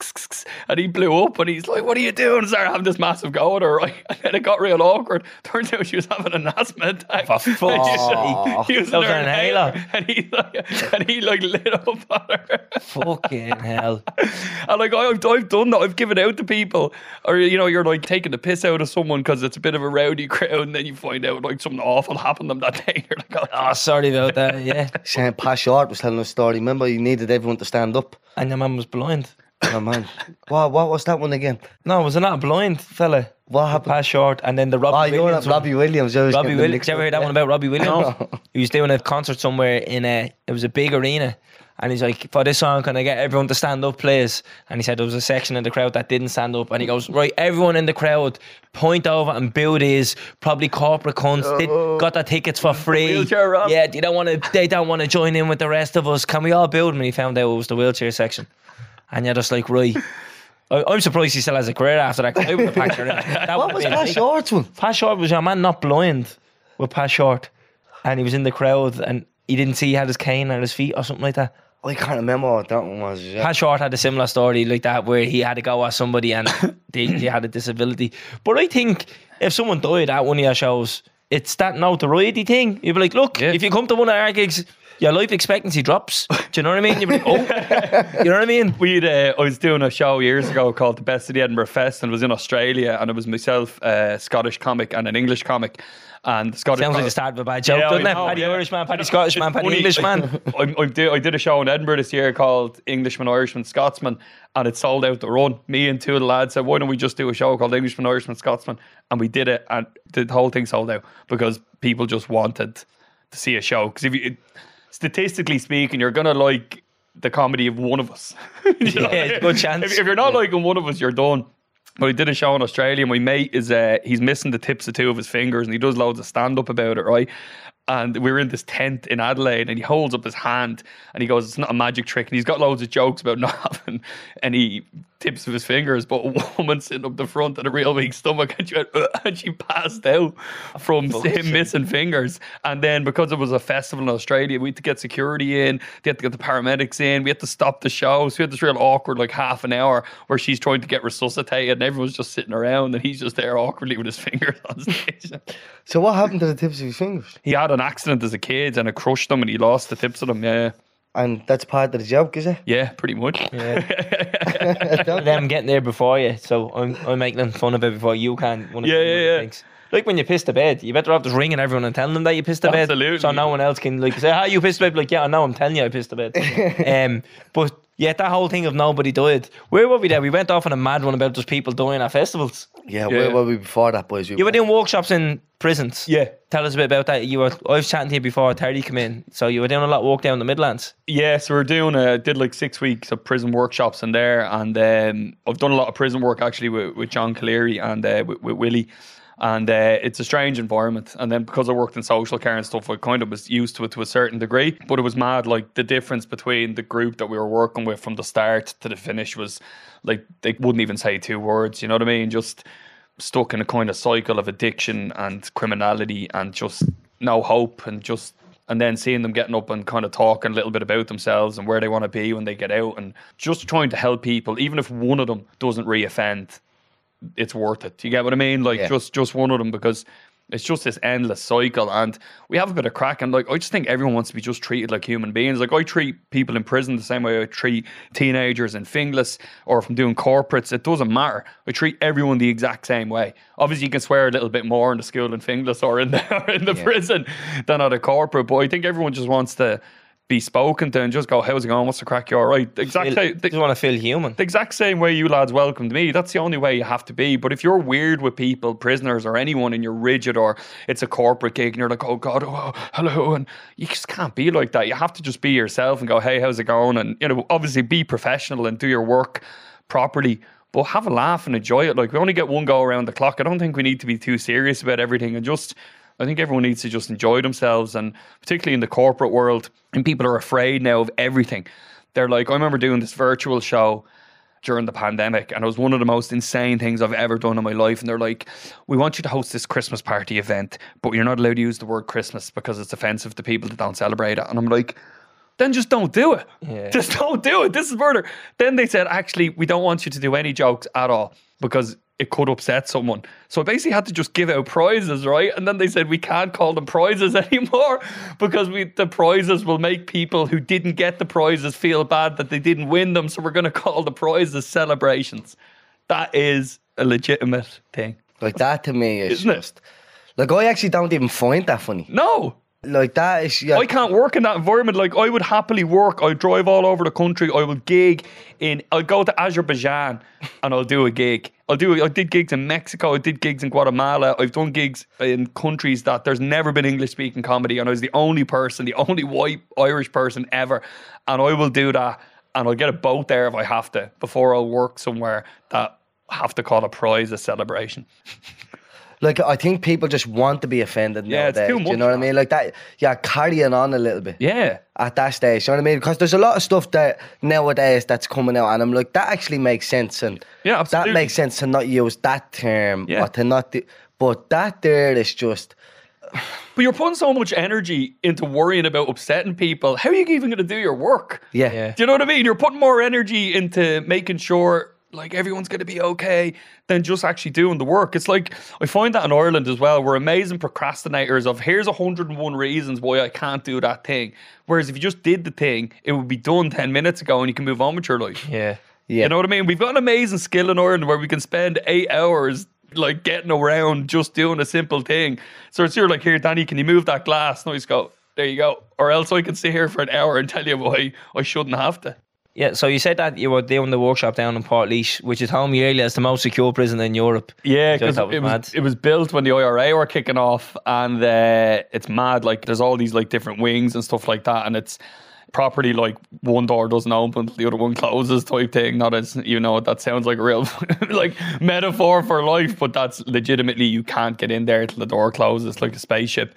and he blew up and he's like, "What are you doing?" And started having this massive go at her, <laughs> right? And then it got real awkward. <laughs> Turns out she was having an asthma attack. For fuck's sake. He was That was an an inhaler, inhaler. and he like, and he like lit up on her. Fucking hell. And like I've, I've done that. I've given out to people, or you know, you're like taking the piss out of someone because it's a bit of a rowdy crowd, and then you find out like something awful happened to them that day. You're like, oh, Oh, sorry about that. Yeah. Saint Pat Short was telling a story. Remember, he needed everyone to stand up. And your man was blind. Oh man, what what was that one again? No, was it not a blind fella? What happened? Pat Short, and then the Robbie Oh, Williams. one. Robbie Williams. I was Robbie Williams. Did you ever hear that one about Robbie <laughs> Williams? He was doing a concert somewhere in a. It was a big arena, and he's like, "For this song, can I get everyone to stand up, please?" And he said there was a section in the crowd that didn't stand up, and he goes, "Right, everyone in the crowd, point over and boo these probably corporate cunts. Did, oh. got their tickets for free. ramp. Yeah, they don't want to. They don't want to join in with the rest of us. Can we all build?" And he found out it was the wheelchair section, and you're just like, right. I'm surprised he still has a career after that. I would have packed her in. That <laughs> What was Pat. Short's one? Pat Short was your man not blind with Pat Short. And he was in the crowd and he didn't see he had his cane at his feet or something like that. I can't remember what that one was. Yeah. Pat Short had a similar story like that where he had to go at somebody and <coughs> they, they had a disability. But I think if someone died at one of your shows, it's that notoriety thing. You'd be like, look, Yeah. if you come to one of our gigs, your life expectancy drops. Do you know what I mean? You'd be like, oh, you know what I mean? <laughs> We'd, uh, I was doing a show years ago called The Best of the Edinburgh Fest, and it was in Australia, and it was myself, a Scottish comic, and an English comic. And Scottish Sounds like the start of a bad joke, Yeah, I doesn't it? Paddy yeah. Irish man, Paddy Scottish man, It's Paddy Englishman. I, I, did, I did a show in Edinburgh this year called Englishman, Irishman, Scotsman, and it sold out the run. Me and two of the lads said, why don't we just do a show called Englishman, Irishman, Scotsman? And we did it, and the whole thing sold out because people just wanted to see a show. Because if you, statistically speaking, you're going to like the comedy of one of us. <laughs> You know? Yeah, good <laughs> chance. If, if you're not liking one of us, you're done. But he did a show in Australia. My mate is uh, he's missing the tips of two of his fingers, and he does loads of stand up about it, right? And we were in this tent in Adelaide, and he holds up his hand and he goes, "It's not a magic trick." And he's got loads of jokes about not <laughs> having any tips of his fingers. But a <laughs> woman sitting up the front with a real big stomach, and she, went, <laughs> and she passed out oh, from him missing fingers. And then because it was a festival in Australia, we had to get security in, they had to get the paramedics in, we had to stop the show. So we had this real awkward like half an hour where she's trying to get resuscitated, and everyone's just sitting around, and he's just there awkwardly with his <laughs> fingers on stage. So what happened to the tips of his fingers? he had an accident as a kid and it crushed him and he lost the tips of them. Yeah, And that's part of the job, is it? yeah, pretty much. Yeah. <laughs> <laughs> them getting there before you. So I'm, I'm making fun of it before you can. One of Yeah, the yeah, yeah. Things. Like when you piss the bed, you better have just ringing everyone and telling them that you pissed the bed. Absolutely. So no one else can like say, "Ah, you pissed the bed." Like, yeah, I know. I'm telling you, I pissed the bed. <laughs> um, but yeah, that whole thing of nobody died. Where were we there? We went off on a mad one about just people dying at festivals. Yeah, Yeah. where were we before that, boys? We You were doing workshops in prisons. Yeah. Tell us a bit about that. You were. I was chatting to you before Terry came in. So you were doing a lot of work down the Midlands. Yeah, so we're doing a did like six weeks of prison workshops in there, and um, I've done a lot of prison work actually with, with John Colleary and uh, with, with Willie, and uh, it's a strange environment. And then because I worked in social care and stuff, I kind of was used to it to a certain degree. But it was mad, like the difference between the group that we were working with from the start to the finish was like they wouldn't even say two words. You know what I mean? Just stuck in a kind of cycle of addiction and criminality and just no hope and just and then seeing them getting up and kind of talking a little bit about themselves and where they want to be when they get out and just trying to help people even if one of them doesn't reoffend it's worth it. Do you get what I mean? Like Yeah. just just one of them because it's just this endless cycle and we have a bit of crack and like I just think everyone wants to be just treated like human beings. Like I treat people in prison the same way I treat teenagers in Finglas or if I'm doing corporates, it doesn't matter. I treat everyone the exact same way. Obviously you can swear a little bit more in the school in Finglas or in the <laughs> or in the prison than at a corporate, but I think everyone just wants to be spoken to and just go, How's it going? What's the crack? You all right? The exact Feel, the- just want to feel human. the exact same way you lads welcomed me. That's the only way you have to be. But if you're weird with people, prisoners or anyone, and you're rigid or it's a corporate gig and you're like, oh God, oh, hello, and you just can't be like that. You have to just be yourself and go, hey, how's it going? And you know, obviously be professional and do your work properly. But have a laugh and enjoy it. Like we only get one go around the clock. I don't think we need to be too serious about everything and just I think everyone needs to just enjoy themselves, and particularly in the corporate world, and people are afraid now of everything. They're like, I remember doing this virtual show during the pandemic, and it was one of the most insane things I've ever done in my life. And they're like, We want you to host this Christmas party event, but you're not allowed to use the word Christmas because it's offensive to people that don't celebrate it. And I'm like, then just don't do it. Yeah. <laughs> Just don't do it. This is murder. Then they said, actually, we don't want you to do any jokes at all because it could upset someone. So I basically had to just give out prizes, right? And then they said we can't call them prizes <laughs> anymore because we the prizes will make people who didn't get the prizes feel bad that they didn't win them. So we're going <laughs> to call the prizes celebrations. That is a legitimate thing. Like that to me is Isn't it? just like I actually don't even find that funny. No, Like that is yeah, I can't work in that environment. Like I would happily work. I drive all over the country. I will gig in. I'll go to Azerbaijan <laughs> and I'll do a gig. I'll do. I did gigs in Mexico. I did gigs in Guatemala. I've done gigs in countries that there's never been English speaking comedy, and I was the only person, the only white Irish person ever. And I will do that, and I'll get a boat there if I have to before I'll work somewhere that have to call a prize a celebration. <laughs> like I think people just want to be offended Yeah, it's nowadays. too do you know what I mean? Like that yeah, carrying on a little bit. Yeah. At that stage, you know what I mean? Because there's a lot of stuff that nowadays that's coming out, and I'm like, that actually makes sense, and Yeah, absolutely. that makes sense to not use that term Yeah. or to not. Do, but that there is just <sighs> But you're putting so much energy into worrying about upsetting people. How are you even going to do your work? Yeah. Yeah. Do you know what I mean? You're putting more energy into making sure like everyone's going to be okay than just actually doing the work. It's like I find that in Ireland as well. We're amazing procrastinators of here's 101 reasons why I can't do that thing. Whereas if you just did the thing, it would be done 10 minutes ago and you can move on with your life. Yeah. Yeah. You know what I mean? We've got an amazing skill in Ireland where we can spend eight hours like getting around just doing a simple thing. So it's you're like, here, Danny, can you move that glass? No, he's go, there you go. Or else I can sit here for an hour and tell you why I shouldn't have to. Yeah, so you said that you were doing the workshop down in Port which is home really as the most secure prison in Europe. Yeah, because it was mad. it was built when the IRA were kicking off, and uh, it's mad. Like there's all these like different wings and stuff like that, and it's property like one door doesn't open the other one closes type thing. Not as you know that sounds like a real <laughs> like metaphor for life, but that's legitimately you can't get in there till the door closes, like a spaceship.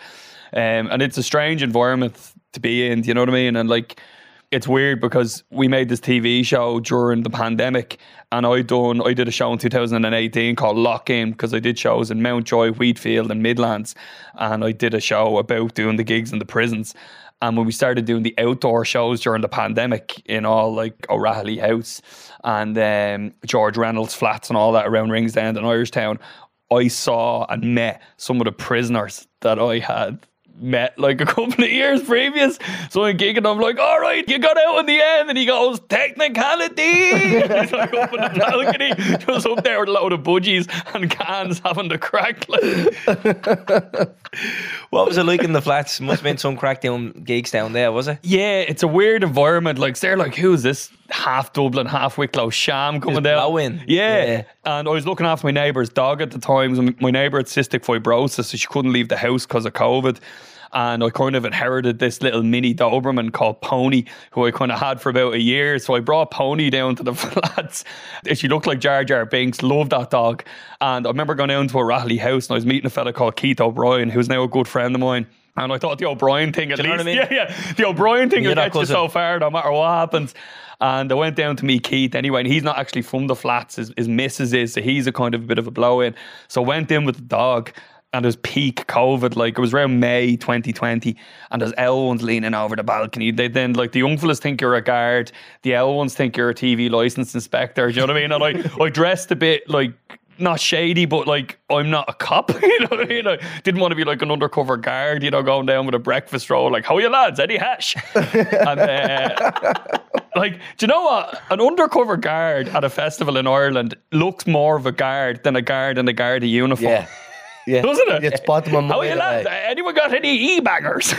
Um, and it's a strange environment to be in. Do you know what I mean? And like it's weird because we made this TV show during the pandemic, and I done I did a show in 2018 called Lock In because I did shows in Mountjoy, Wheatfield, and Midlands, and I did a show about doing the gigs in the prisons. And when we started doing the outdoor shows during the pandemic in all like O'Rahilly House and um, George Reynolds flats and all that around Ringsend and Irishtown, I saw and met some of the prisoners that I had met like a couple of years previous. So I'm gigging, I'm like, all right, you got out in the end. And he goes, technicality. He's <laughs> like up on the balcony, just up there with a load of budgies and cans having the crack. <laughs> What was it like in the flats? Must have been some crackdown gigs down there, was it? yeah, it's a weird environment. Like, they're like, who's this half Dublin, half Wicklow sham coming down? blowing. Yeah. Yeah. And I was looking after my neighbour's dog at the time. My neighbour had cystic fibrosis, so she couldn't leave the house because of COVID. And I kind of inherited this little mini Doberman called Pony, who I kind of had for about a year. So I brought Pony down to the <laughs> flats. She looked like Jar Jar Binks, loved that dog. And I remember going down to O'Rahilly house and I was meeting a fella called Keith O'Brien, who's now a good friend of mine. And I thought the O'Brien thing at Do you know least, I mean? <laughs> yeah, yeah, the O'Brien thing will get you so far no matter what happens. And I went down to meet Keith anyway, and he's not actually from the flats. His, his missus is, so he's a kind of a bit of a blow in. So I went in with the dog, and it was peak COVID. Like it was around May 2020, and there's L ones leaning over the balcony. They then like the young fellas think you're a guard, the L ones think you're a TV license inspector. Do you know what I mean? And I, I dressed a bit like not shady, but like I'm not a cop. <laughs> You know what I mean? I didn't want to be like an undercover guard, you know, going down with a breakfast roll, like, how are you lads? Eddie Hash. <laughs> and uh, like, do you know what? An undercover guard at a festival in Ireland looks more of a guard than a guard in a Garda uniform. Yeah. Yeah. Doesn't it? It's bottom of How are you my? Anyone got any e-baggers?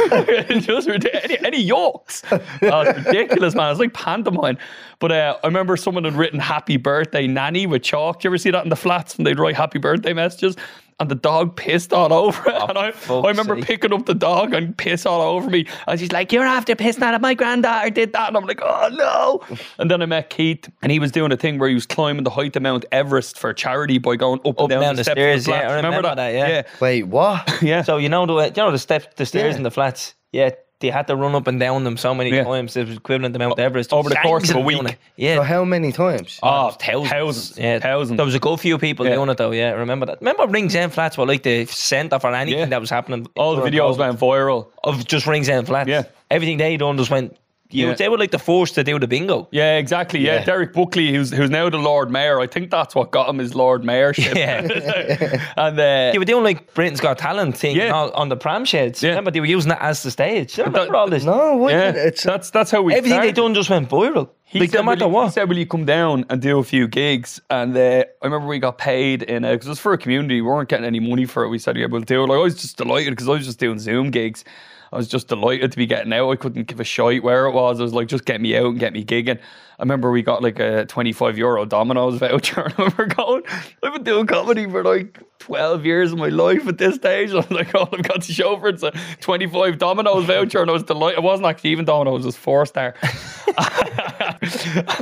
<laughs> <laughs> Just any, any yolks? Oh, it's ridiculous, man. It's like pantomime. But uh, I remember someone had written happy birthday nanny with chalk. Do you ever see that in the flats? And they'd write happy birthday messages. And the dog pissed all over it. Oh, and I, I remember sake. picking up the dog and piss all over me. And she's like, You're after pissing out of my granddaughter did that. And I'm like, Oh no. <laughs> And then I met Keith and he was doing a thing where he was climbing the height of Mount Everest for charity by going up, and down, down the, the steps stairs, of yeah, flats. I remember that, yeah. yeah. Wait, what? <laughs> Yeah. So you know the you know the steps, the stairs Yeah. in the flats. Yeah, they had to run up and down them so many Yeah. times. It was equivalent to Mount Everest over the course of a week. it. Yeah, So how many times? Oh, oh, thousands. thousands. Yeah, Thousands. There was a good few people Yeah. doing it though. Yeah, remember that. Remember Ringsend Flats were like the centre for anything Yeah. that was happening. All the during videos COVID. went viral. of just Ringsend Flats. Yeah. everything they done just went. You Yeah. they were like the force to do the bingo. Yeah, exactly. Yeah. Yeah. Derek Buckley, who's who's now the Lord Mayor. I think that's what got him his Lord Mayorship. Yeah. <laughs> and uh, They were doing like Britain's Got Talent thing Yeah. on, on the pram sheds. Yeah. Remember they were using that as the stage. Do you remember all this? No, why yeah. It's that's that's how we. Everything they started. done just went viral. He like said, no matter will you, what. He said, "Will you come down and do a few gigs?" And uh, I remember we got paid in because it was for a community. We weren't getting any money for it. We said, "Yeah, we'll do it." Like, I was just delighted because I was just doing Zoom gigs. I was just delighted to be getting out. I couldn't give a shite where it was. I was like, just get me out and get me gigging. I remember we got like a 25 euro Domino's voucher. <laughs> And I remember going, I've been doing comedy for like 12 years of my life at this stage. <laughs> I was like, all I've got to show for it's a 25 Domino's <laughs> voucher. And I was delighted. It wasn't actually even Domino's, it was four star.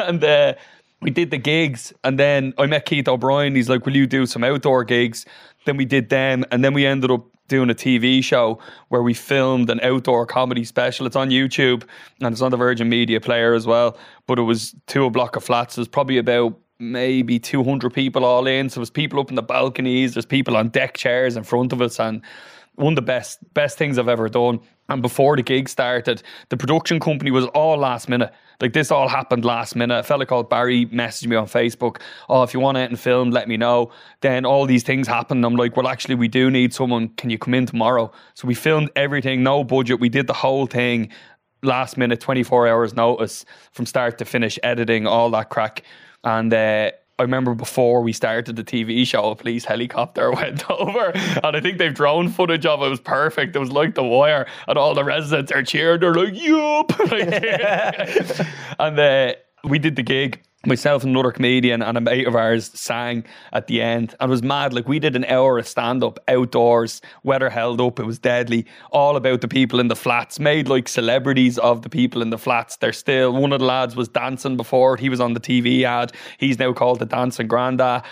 and uh, we did the gigs, and then I met Keith O'Brien. He's like, "Will you do some outdoor gigs?" Then we did them, and then we ended up doing a TV show where we filmed an outdoor comedy special. It's on YouTube and it's on the Virgin Media Player as well. But it was to a block of flats. There's probably about maybe 200 people all in. So there's people up in the balconies. There's people on deck chairs in front of us, and one of the best best things I've ever done. And before the gig started, the production company was all last minute. Like this all happened last minute. A fella called Barry messaged me on Facebook. Oh, if you want it and film, let me know. Then all these things happened. I'm like, well, actually, we do need someone. Can you come in tomorrow? So we filmed everything, no budget. We did the whole thing last minute, 24 hours notice from start to finish, editing, all that crack. And uh, I remember before we started the TV show, a police helicopter <laughs> went over, and I think they've drone footage of it. It was perfect. It was like the wire, and all the residents are cheering. They're like, "Yup!" <laughs> <laughs> And uh, we did the gig. Myself and another comedian and a mate of ours sang at the end, and was mad. Like we did an hour of stand up outdoors, weather held up. It was deadly. All about the people in the flats, made like celebrities of the people in the flats. They're still one of the lads was dancing before. He was on the TV ad. He's now called the dancing granda.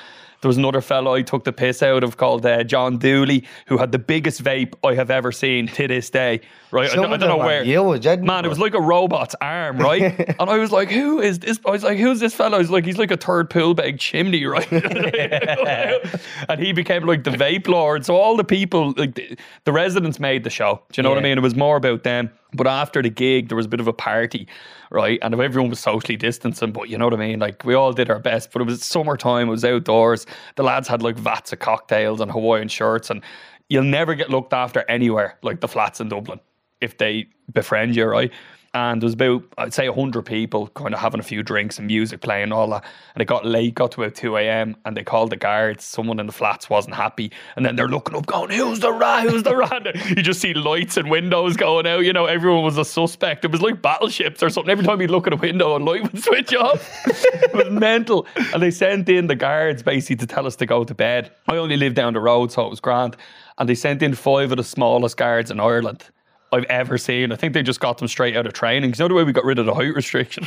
There was another fellow I took the piss out of called uh, John Dooley, who had the biggest vape I have ever seen to this day. Right, I, don't- I don't know where. isn't Man, it? it was like a robot's arm, right? <laughs> and I was like, "Who is this?" I was like, "Who's this fellow?" He's like, "He's like a third pool bag chimney, right?" <laughs> and he became like the vape lord. So all the people, like the, the residents, made the show. Do you know what I mean? It was more about them. But after the gig, there was a bit of a party, right? And everyone was socially distancing, but you know what I mean? Like we all did our best, but it was summertime, it was outdoors. The lads had like vats of cocktails and Hawaiian shirts, and you'll never get looked after anywhere like the flats in Dublin if they befriend you, right? And there was about, I'd say, 100 people kind of having a few drinks and music playing and all that. And it got late, got to about 2 a.m. and they called the guards. Someone in the flats wasn't happy. And then they're looking up, going, Who's the rat? Who's the rat? <laughs> you just see lights and windows going out. You know, everyone was a suspect. It was like battleships or something. Every time you'd look at a window, a light would <laughs> switch off. it was mental. And they sent in the guards basically to tell us to go to bed. I only lived down the road, so it was grand. And they sent in five of the smallest guards in Ireland. I've ever seen. I think they just got them straight out of training. 'Cause you know the way we got rid of the height restriction?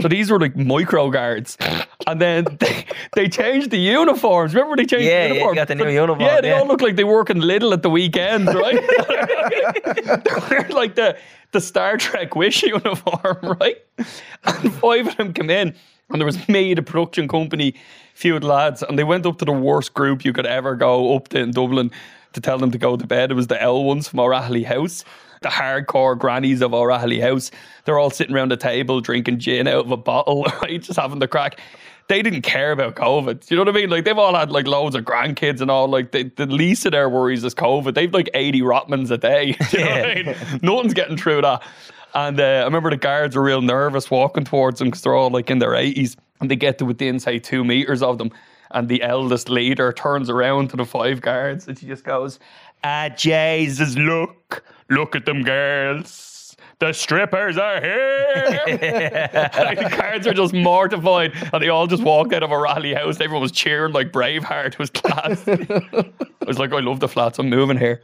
So these were like micro guards. And then <laughs> they, they changed the uniforms. Remember they changed Yeah, yeah, the uniforms? got the new uniform, Yeah, they yeah. all look like they work in Lidl at the weekend, right? <laughs> They're like the, the Star Trek Wish <laughs> uniform, right? And five of them come in. And there was me, the production company, few lads, and they went up to the worst group you could ever go up to in Dublin to tell them to go to bed. It was the L ones from O'Rahilly House, the hardcore grannies of O'Rahilly House. They're all sitting around the table drinking gin out of a bottle, <laughs> right? Just having the crack. They didn't care about COVID. You know what I mean? Like they've all had like loads of grandkids and all. Like they, the least of their worries is COVID. They've like eighty Rothmans a day. <laughs> Do you know what I mean? Nothing's getting through that. And uh, I remember the guards were real nervous walking towards them because they're all like in their 80s and they get to within, say, two meters of them. And the eldest leader turns around to the five guards and she just goes, Ah, Jesus, look, look at them girls. The strippers are here. <laughs> the guards are just mortified and they all just walked out of O'Rahilly house. Everyone was cheering like Braveheart. It was class. <laughs> I was like, I love the flats. I'm moving here.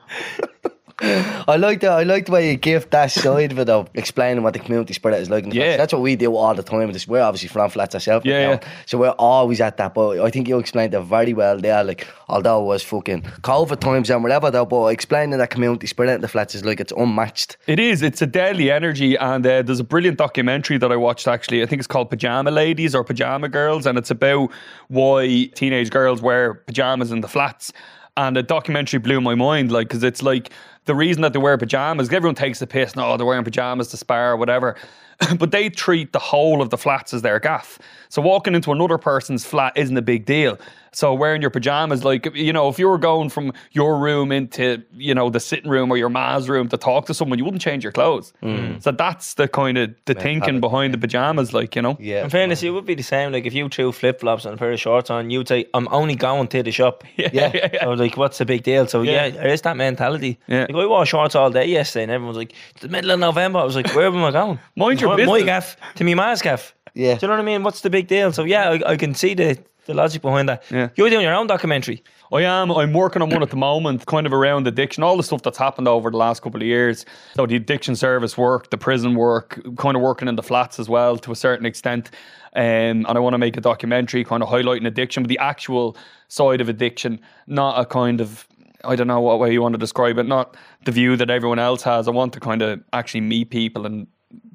I like that. I like the way you give that side of it of explaining what the community spirit is like. in the Yeah. that's what we do all the time. This we're obviously from flats ourselves, Yeah, yeah. so we're always at that. But I think you explained it very well there. Like although it was fucking COVID times and whatever, though, but explaining that community spirit in the flats is like it's unmatched. It is. It's a deadly energy, and uh, there's a brilliant documentary that I watched. Actually, I think it's called Pajama Ladies or Pajama Girls, and it's about why teenage girls wear pajamas in the flats. And the documentary blew my mind, like, because it's like the reason that they wear pajamas. Everyone takes the piss, no, they're wearing pajamas to spar or whatever. <laughs> but they treat the whole of the flats as their gaff. So walking into another person's flat isn't a big deal. So wearing your pajamas, like you know, if you were going from your room into you know the sitting room or your ma's room to talk to someone, you wouldn't change your clothes. Mm. So that's the kind of the thinking behind the pajamas, like you know. Yeah. In fairness, it would be the same. Like if you threw flip flops and a pair of shorts on, you'd say, "I'm only going to the shop." <laughs> Yeah, Yeah. yeah, <laughs> yeah. So like, what's the big deal? So yeah, Yeah. there is that mentality. Yeah. Like I wore shorts all day yesterday, and everyone's like, the middle of November." I was like, "Where am I going?" Mind your my, my gaff to me, ma's gaff. Yeah. Do you know what I mean? What's the big deal? So yeah, I, I can see the the logic behind that. Yeah. You're doing your own documentary. I am. I'm working on one at the moment, kind of around addiction, all the stuff that's happened over the last couple of years. So the addiction service work, the prison work, kind of working in the flats as well to a certain extent. Um, and I want to make a documentary kind of highlighting addiction, but the actual side of addiction, not a kind of I don't know what way you want to describe it, not the view that everyone else has. I want to kind of actually meet people and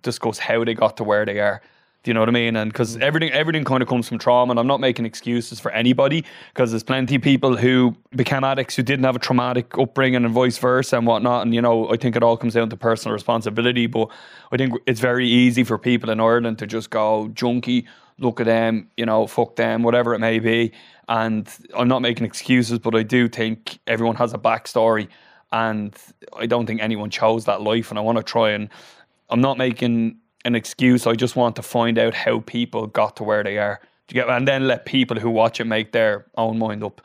discuss how they got to where they are. Do you know what I mean? And because mm. everything, everything kind of comes from trauma, and I'm not making excuses for anybody because there's plenty of people who became addicts who didn't have a traumatic upbringing and vice versa and whatnot. And you know, I think it all comes down to personal responsibility. But I think it's very easy for people in Ireland to just go junkie, look at them, you know, fuck them, whatever it may be. And I'm not making excuses, but I do think everyone has a backstory, and I don't think anyone chose that life. And I want to try and I'm not making an excuse. I just want to find out how people got to where they are. And then let people who watch it make their own mind up.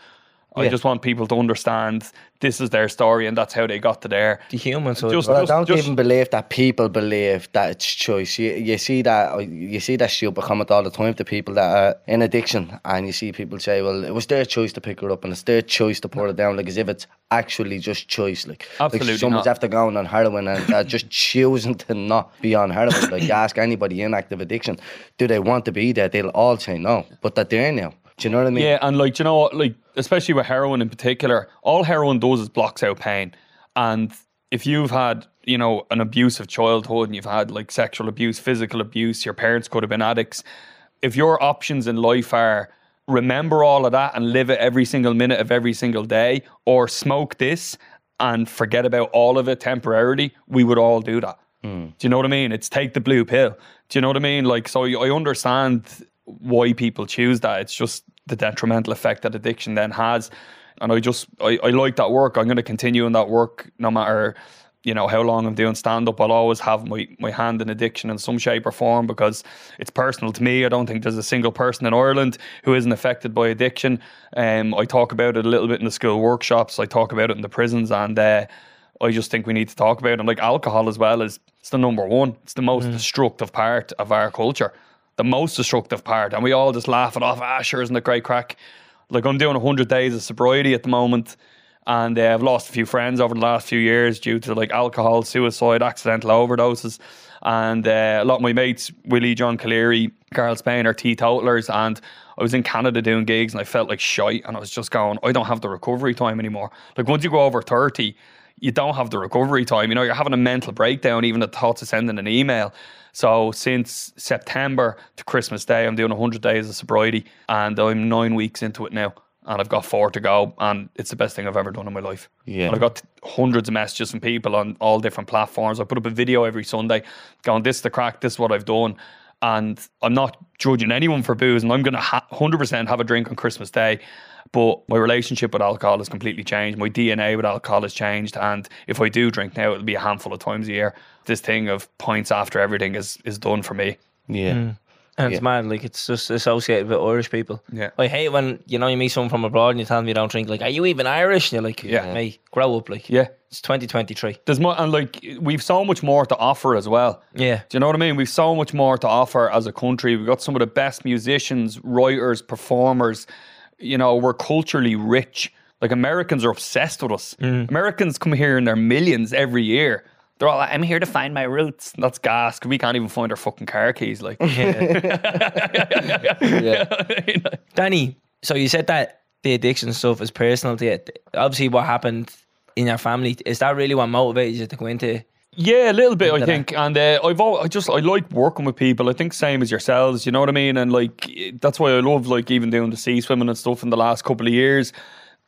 I Yeah. just want people to understand this is their story and that's how they got to there. The human side. Just- But I don't just- even believe that people believe that it's choice. You, you see that uh, you see that stupid comment all the time to people that are in addiction, and you see people say, "Well, it was their choice to pick her up, and it's their choice to put her down," like as if it's actually just choice. Like, Absolutely like someone's not. after going on heroin and they're just <coughs> choosing to not be on heroin. Like, you ask anybody in active addiction, do they want to be there? They'll all say no, but that they're there now. Do you know what I mean? Yeah, and like do you know what, like especially with heroin in particular, all heroin does is blocks out pain. And if you've had, you know, an abusive childhood and you've had like sexual abuse, physical abuse, your parents could have been addicts. If your options in life are remember all of that and live it every single minute of every single day, or smoke this and forget about all of it temporarily, we would all do that. Hmm. Do you know what I mean? It's take the blue pill. Do you know what I mean? Like, so I understand why people choose that. It's just the detrimental effect that addiction then has. And I just, I, I like that work. I'm going to continue in that work no matter, you know, how long I'm doing stand up. I'll always have my, my hand in addiction in some shape or form because it's personal to me. I don't think there's a single person in Ireland who isn't affected by addiction. Um, I talk about it a little bit in the school workshops. I talk about it in the prisons and, uh, I just think we need to talk about it. And like alcohol as well is it's the number one. It's the most destructive part of our culture. The most destructive part. And we all just laugh it off. Ah, sure, isn't it great crack? Like I'm doing 100 days of sobriety at the moment. And uh, I've lost a few friends over the last few years due to like alcohol, suicide, accidental overdoses. And uh, a lot of my mates, Willie, John Colleary, Karl Spain, are teetotalers. And I was in Canada doing gigs and I felt like shite. And I was just going, I don't have the recovery time anymore. Like once you go over 30, you don't have the recovery time. You know, you're having a mental breakdown, even at the thoughts of sending an email. So since September to Christmas Day, I'm doing 100 days of sobriety and I'm nine weeks into it now. And I've got four to go, and it's the best thing I've ever done in my life. Yeah. And I've got hundreds of messages from people on all different platforms. I put up a video every Sunday going, This is the crack, this is what I've done. And I'm not judging anyone for booze, and I'm going to ha- 100% have a drink on Christmas Day. But my relationship with alcohol has completely changed. My DNA with alcohol has changed. And if I do drink now, it'll be a handful of times a year. This thing of points after everything is, is done for me. Yeah. Mm. And it's Yeah. mad, like it's just associated with Irish people. Yeah. I hate when you know you meet someone from abroad and you tell them you don't drink. Like, are you even Irish? And you're like, Yeah. mate, grow up. Like, Yeah. it's 2023. There's more, and like we've so much more to offer as well. Yeah, Do you know what I mean? We've so much more to offer as a country. We've got some of the best musicians, writers, performers. You know, we're culturally rich. Like Americans are obsessed with us. Mm. Americans come here in their millions every year. They're all like, I'm here to find my roots. That's gas. We can't even find our fucking car keys. Like, <laughs> yeah <laughs> <laughs> Danny. So you said that the addiction stuff is personal to you. Obviously, what happened in your family is that really what motivated you to go into? Yeah, a little bit, I Into think. And uh, I've al I just I like working with people. I think same as yourselves. You know what I mean? And like that's why I love like even doing the sea swimming and stuff in the last couple of years.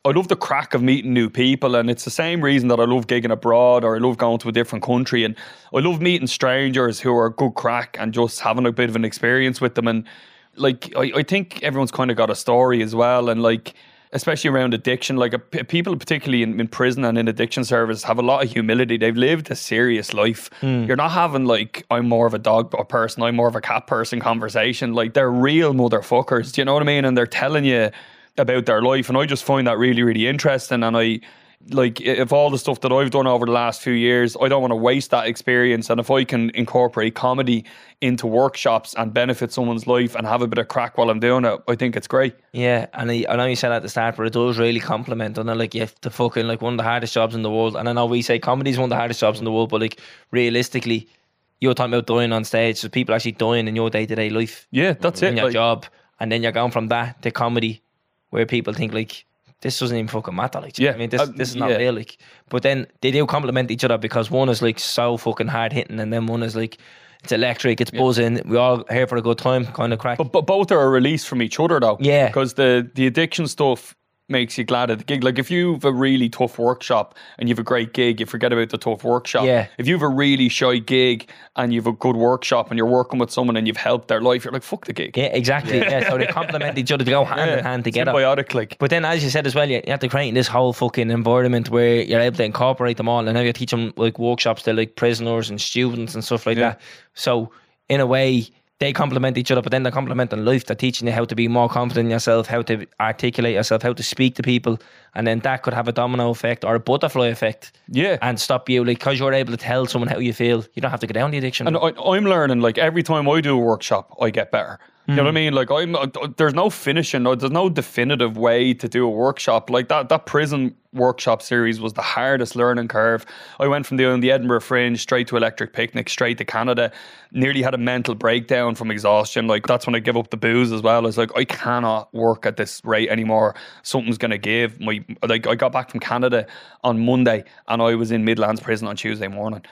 I love the crack of meeting new people, and it's the same reason that I love gigging abroad or I love going to a different country. And I love meeting strangers who are good crack and just having a bit of an experience with them. And like I, I think everyone's kind of got a story as well, and like especially around addiction, like a, people particularly in, in prison and in addiction service have a lot of humility. They've lived a serious life. Hmm. You're not having like I'm more of a dog a person, I'm more of a cat person conversation. Like they're real motherfuckers. Do you know what I mean? And they're telling you about their life, and I just find that really really interesting. And I like if all the stuff that I've done over the last few years, I don't want to waste that experience. And if I can incorporate comedy into workshops and benefit someone's life and have a bit of crack while I'm doing it, I think it's great. Yeah, and I, I know you said at the start, but it does really compliment. And like you have to fucking like one of the hardest jobs in the world. And I know we say comedy is one of the hardest jobs in the world, but like realistically, you're talking about dying on stage. So people actually dying in your day to day life. Yeah, that's it. in your Like, job, and then you're going from that to comedy, where people think like this doesn't even fucking matter. Like, do you know what Yeah, I mean, this uh, this is not yeah. real. Like, but then they do complement each other because one is like so fucking hard hitting, and then one is like It's electric. It's buzzing. We all here for a good time, kind of crack. But, but both are a release from each other, though. Yeah. Because the the addiction stuff makes you glad at the gig. Like if you've a really tough workshop and you've a great gig, you forget about the tough workshop. Yeah. If you've a really shy gig and you've a good workshop and you're working with someone and you've helped their life, you're like, fuck the gig. yeah, exactly. Yeah. so they complement each other. They go hand in hand together. Symbiotic, like. But then, as you said as well, you, you have to create this whole fucking environment where you're able to incorporate them all, and now you teach them like workshops to like prisoners and students and stuff like Yeah. that. So in a way, they complement each other, but then they complement in life. They're teaching you how to be more confident in yourself, how to articulate yourself, how to speak to people, and then that could have a domino effect or a butterfly effect, Yeah. and stop you like because you're able to tell someone how you feel. You don't have to go down the addiction. And I, I'm learning like every time I do a workshop, I get better. You know what I mean? Like I'm, uh, there's no finishing, there's no definitive way to do a workshop. Like that, that prison workshop series was the hardest learning curve. I went from doing the Edinburgh Fringe straight to Electric Picnic, straight to Canada. Nearly had a mental breakdown from exhaustion. Like that's when I give up the booze as well. I was like, I cannot work at this rate anymore. Something's gonna give. My like I got back from Canada on Monday, and I was in Midlands prison on Tuesday morning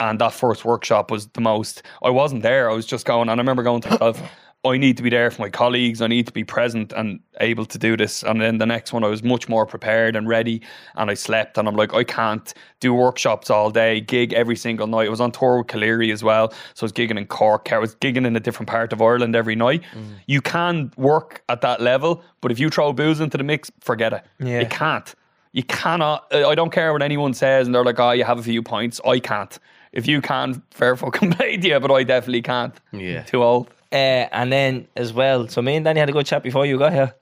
and that first workshop was the most I wasn't there I was just going and I remember going to myself I need to be there for my colleagues I need to be present and able to do this and then the next one I was much more prepared and ready and I slept and I'm like I can't do workshops all day gig every single night I was on tour with Colleary as well so I was gigging in Cork I was gigging in a different part of Ireland every night you can work at that level but if you throw booze into the mix forget it Yeah. you can't you cannot. uh, I don't care what anyone says, and they're like, "Oh, you have a few points." I can't. If you can, fair fucking <laughs> play to you, but I definitely can't. Yeah. too old. Uh, and then as well, so me and Danny had a good chat before you got here.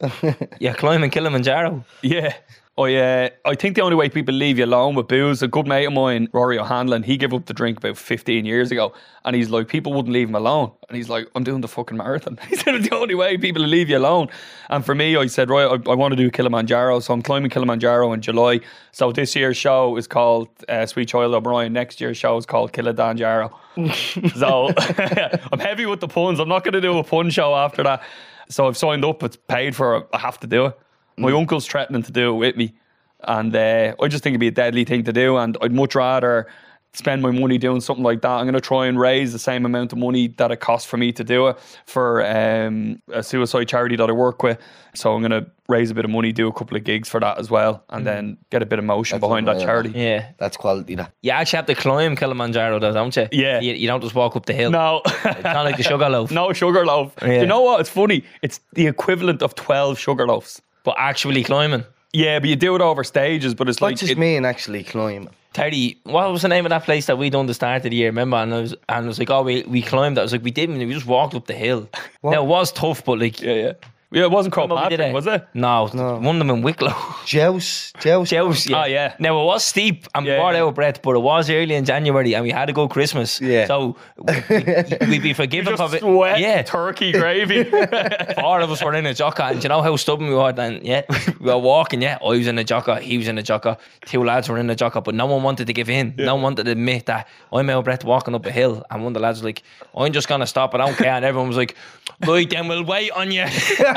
<laughs> yeah, climbing Kilimanjaro. Yeah. I, uh, I think the only way people leave you alone with booze, a good mate of mine, Rory O'Hanlon, he gave up the drink about 15 years ago. And he's like, people wouldn't leave him alone. And he's like, I'm doing the fucking marathon. <laughs> He said, it's the only way people leave you alone. And for me, I said, right, I, I want to do Kilimanjaro. So I'm climbing Kilimanjaro in July. So this year's show is called uh, Sweet Child O'Brien. Next year's show is called Kilimanjaro. So <laughs> I'm heavy with the puns. I'm not going to do a pun show after that. So I've signed up. It's paid for. I have to do it. My uncle's threatening to do it with me. And uh, I just think it'd be a deadly thing to do. And I'd much rather spend my money doing something like that. I'm going to try and raise the same amount of money that it costs for me to do it for um, a suicide charity that I work with. So I'm going to raise a bit of money, do a couple of gigs for that as well, and then get a bit of motion That's behind that unreal, charity. Yeah. That's quality. That. You actually have to climb Kilimanjaro, though, don't you? Yeah. You, you don't just walk up the hill. No. It's not like the <laughs> sugar loaf. no sugar loaf. Yeah. You know what? It's funny. It's the equivalent of 12 sugar loaves. But actually climbing. Yeah, but you do it over stages, but it's like. just it- mean actually climbing? Terry, what was the name of that place that we done the start of the year? Remember? And I was, and I was like, oh, we, we climbed. That. I was like, we didn't. We just walked up the hill. Now it was tough, but like, yeah, yeah. Yeah, it wasn't remember we did Patrick, it? was it? No, one of them in Wicklow. <laughs> Djouce. Djouce. Djouce, yeah. Oh, yeah. Now it was steep and we Yeah, were yeah. out of breath, but it was early in January and we had a good Christmas. Yeah. So we- we'd be forgiven for it. sweat Yeah. turkey gravy. <laughs> Four of us were in a jocka, and do you know how stubborn we were then? Yeah, <laughs> we were walking. Yeah, I was in a jocka, he was in a jocka, two lads were in a jocka, but no one wanted to give in. No one wanted to admit that I'm out of breath walking up a hill, and one of the lads was like, "I'm just gonna stop. I don't care." And everyone was like, "Right, then we'll wait on you."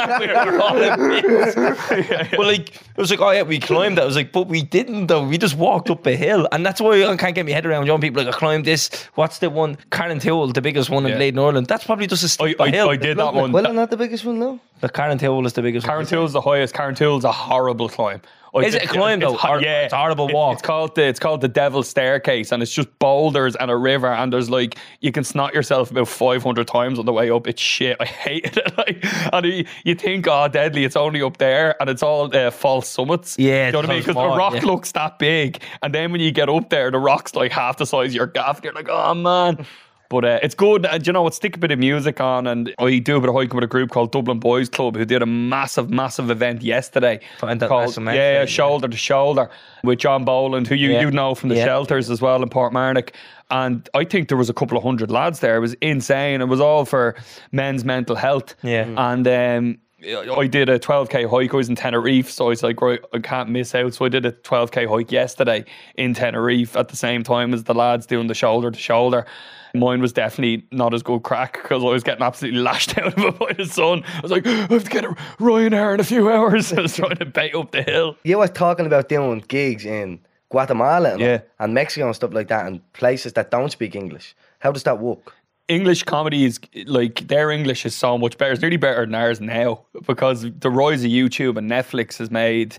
<laughs> we were all in <laughs> bits. But like, it was like, "Oh yeah, we climbed." it." I was like, "But we didn't though. We just walked up a hill," and that's why I can't get my head around. Young people like, "I climbed this. What's the one? Carrauntoohil, the biggest one in Yeah. Leyden, Ireland. That's probably just a I, steep I, hill." I did that one. Well, not the biggest one, though. The Carrauntoohil is the biggest. one. is the highest. Carrauntoohil's a horrible climb. I Is it a climb, though? ho- Or it's a horrible It- walk? It's called the it's called the Devil's Staircase, and it's just boulders and a river, and there's like you can snot yourself about five hundred times on the way up. It's shit. I hated it. <laughs> Like, and you, you think, oh, deadly. It's only up there, and it's all uh, false summits. Yeah, you know what I mean? it's Because the rock yeah. looks that big, and then when you get up there, the rock's like half the size of your gaff. You're like, oh man. But uh, it's good. And you know what? Stick a bit of music on, and I do a bit of hiking with a group called Dublin Boys Club, who did a massive, massive event yesterday. Called yeah, yeah. shoulder to shoulder with John Boland, who you Yeah. you know from the Yeah. shelters as well in Portmarnock. And I think there was a couple of hundred lads there. It was insane. It was all for men's mental health. Yeah. And um, I did a 12k hike. I was in Tenerife, so I was like, right, I can't miss out. So I did a 12k hike yesterday in Tenerife at the same time as the lads doing the shoulder to shoulder. Mine was definitely not as good crack because I was getting absolutely lashed <laughs> out of it by the sun. I was like, I have to get a Ryanair in a few hours. <laughs> I was trying to bait up the hill. You were talking about doing gigs in Guatemala and, Yeah. and Mexico and stuff like that, and places that don't speak English. How does that work? English comedy is like their English is so much better. It's nearly better than ours now because the rise of YouTube and Netflix has made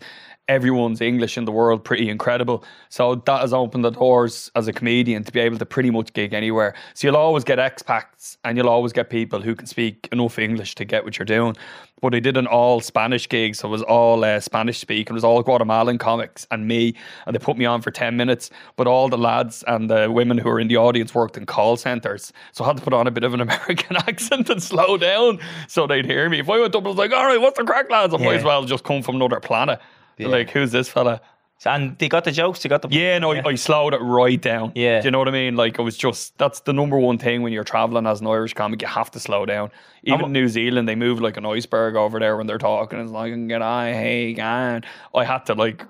everyone's English in the world pretty incredible. So that has opened the doors as a comedian to be able to pretty much gig anywhere. So you'll always get expats and you'll always get people who can speak enough English to get what you're doing. But I did an all Spanish gig, so it was all uh, Spanish speak. It was all Guatemalan comics and me, and they put me on for ten minutes. But all the lads and the women who were in the audience worked in call centers, so I had to put on a bit of an <laughs> American accent and slow down so they'd hear me. If I went up, I was like, "All right, what's the crack, lads?" I might Yeah. as well just come from another planet. Like, who's this fella? And they got the jokes. They got the Yeah, no, I, I slowed it right down. Yeah. Do you know what I mean? Like, it was just, that's the number one thing when you're traveling as an Irish comic, you have to slow down. Even in New Zealand, they move like an iceberg over there when they're talking. It's like, get I, hey, gan. I had to, like,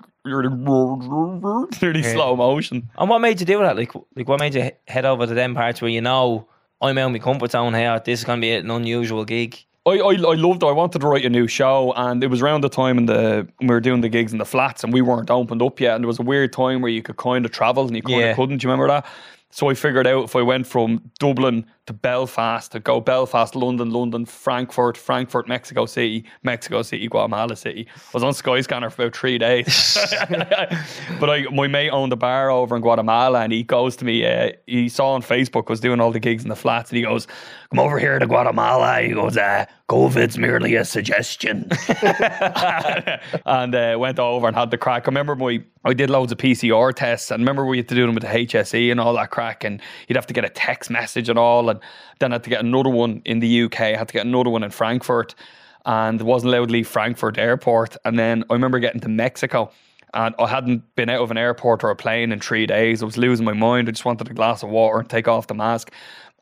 nearly <laughs> slow motion. And what made you do that? Like, like what made you head over to them parts where you know I'm out of my comfort zone here. This is gonna be an unusual gig. I, I, I loved it. I wanted to write a new show, and it was around the time in the we were doing the gigs in the flats, and we weren't opened up yet. And there was a weird time where you could kind of travel and you kind of couldn't. Do you remember that? So I figured out if I went from Dublin to Belfast, to go Belfast, London, London, Frankfurt, Frankfurt, Mexico City, Mexico City, Guatemala City. I was on Skyscanner for about three days. <laughs> <laughs> but I, my mate owned a bar over in Guatemala, and he goes to me. Uh, he saw on Facebook I was doing all the gigs in the flats, and he goes, "Come over here to Guatemala." He goes, uh, "COVID's merely a suggestion." <laughs> and uh, went over and had the crack. I remember my I did loads of PCR tests, and remember we had to do them with the HSE and all that crack, and you'd have to get a text message and all, and then I had to get another one in the UK. I had to get another one in Frankfurt, and wasn't allowed to leave Frankfurt Airport. And then I remember getting to Mexico. And I hadn't been out of an airport or a plane in three days. I was losing my mind. I just wanted a glass of water and take off the mask.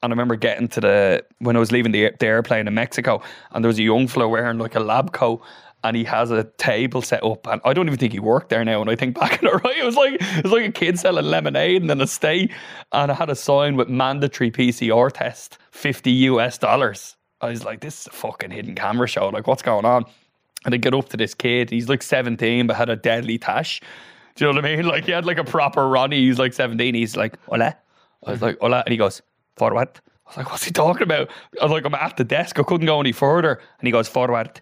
And I remember getting to the when I was leaving the, the airplane in Mexico, and there was a young fellow wearing like a lab coat, and he has a table set up, and I don't even think he worked there now. And I think <laughs> back in it, right, it was like it was like a kid selling lemonade and then a stay, and I had a sign with mandatory PCR test, fifty US dollars. I was like, this is a fucking hidden camera show. Like, what's going on? And I get up to this kid. He's like 17, but had a deadly tash. Do you know what I mean? <laughs> Like, he had like a proper Ronnie. He's like 17. He's like, hola. I was like, hola. And he goes, forward. I was like, what's he talking about? I was like, I'm at the desk. I couldn't go any further. And he goes, forward.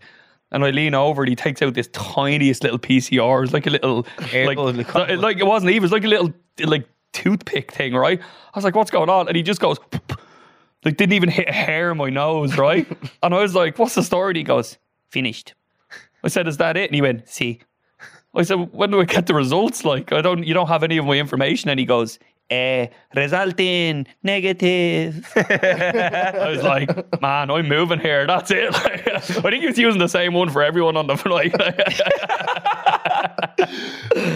And I lean over and he takes out this tiniest little PCR. It's like a little, like, like- like it wasn't even, it was like a little, like, toothpick thing, right? I was like, what's going on? And he just goes, <laughs> like, didn't even hit a hair in my nose, right? <laughs> and I was like, what's the story? And he goes, finished. I said, "Is that it?" And he went, "See." I said, "When do I get the results? Like, I don't, you don't have any of my information." And he goes, "Eh, resulting negative." <laughs> I was like, "Man, I'm moving here. That's it." Like, <laughs> I think he was using the same one for everyone on the <laughs> flight.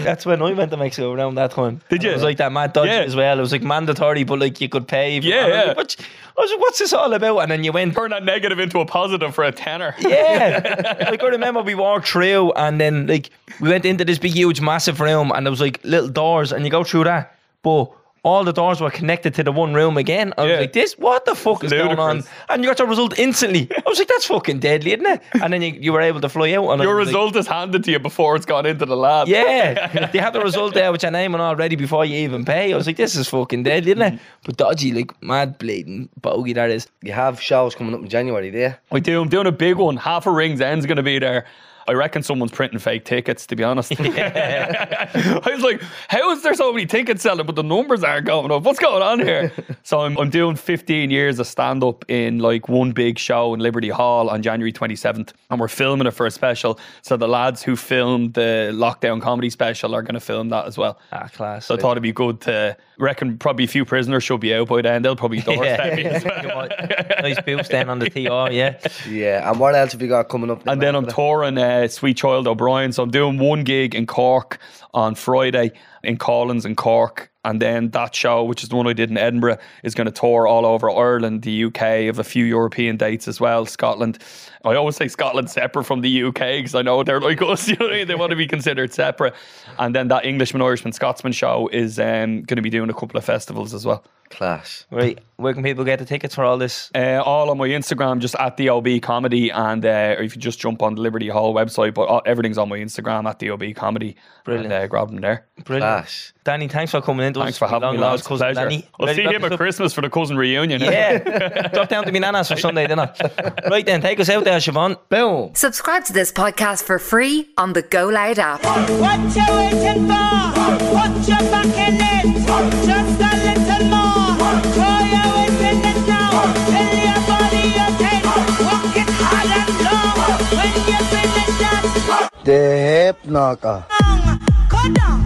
That's when I went to Mexico around that time. Did you? It was like that mad dodge Yeah. as well. It was like mandatory, but like you could pay. Yeah, yeah. like, "What- I was like, what's this all about? And then you went. Turn that negative into a positive for a tenner. Yeah, like I remember we walked through, and then like we went into this big, huge, massive room, and there was like little doors, and you go through that, but all the doors were connected to the one room again. I Yeah. was like, "This, what the fuck is going on?" And you got your result instantly. I was like, "That's fucking deadly, isn't it?" And then you, you were able to fly out. And Your was like, result is handed to you before it's gone into the lab. yeah, <laughs> they have the result there with your name and all ready before you even pay. I was like, "This is fucking deadly, isn't it?" But dodgy, like mad bleeding bogey that is. You have shows coming up in January, there. I do. I'm doing a big one. Half a Ringsend's going to be there. I reckon someone's printing fake tickets, to be honest. <laughs> <laughs> I was like, how is there so many tickets selling, but the numbers aren't going up? What's going on here? <laughs> so I'm, I'm doing 15 years of stand up in like one big show in Liberty Hall on January 27th. And we're filming it for a special. So the lads who filmed the lockdown comedy special are going to film that as well. Ah, class. So I thought it'd be good to reckon probably a few prisoners should be out by then. They'll probably doorstep me as well. nice boost then on the TR, yeah. Yeah, and what else have you got coming up? And then I'm touring uh, Sweet Child O'Brien. So I'm doing one gig in Cork on Friday in Collins in Cork. And then that show, which is the one I did in Edinburgh, is going to tour all over Ireland, the UK, of a few European dates as well, Scotland. I always say Scotland separate from the UK because I know they're like us, <laughs> you know? They want to be considered separate. And then that Englishman, Irishman, Scotsman show is um, going to be doing a couple of festivals as well. Class. Right, where can people get the tickets for all this? Uh, all on my Instagram, just at the OB Comedy, and uh, or if you just jump on the Liberty Hall website, but all, everything's on my Instagram at the OB Comedy. Brilliant. And, uh, uh, grab them there. Brilliant. Class. Danny, thanks for coming in. to Thanks us. for having Long me, lost lads. cousin Pleasure. Danny. I'll Ready see to him wrap at? Christmas for the cousin reunion. Yeah. <laughs> Drop down to my nana's for Sunday dinner. right then, take us out there, Siobhan. Boom. Subscribe to this podcast for free on the Go Loud app. What you waiting for? Put your back in it. Long. When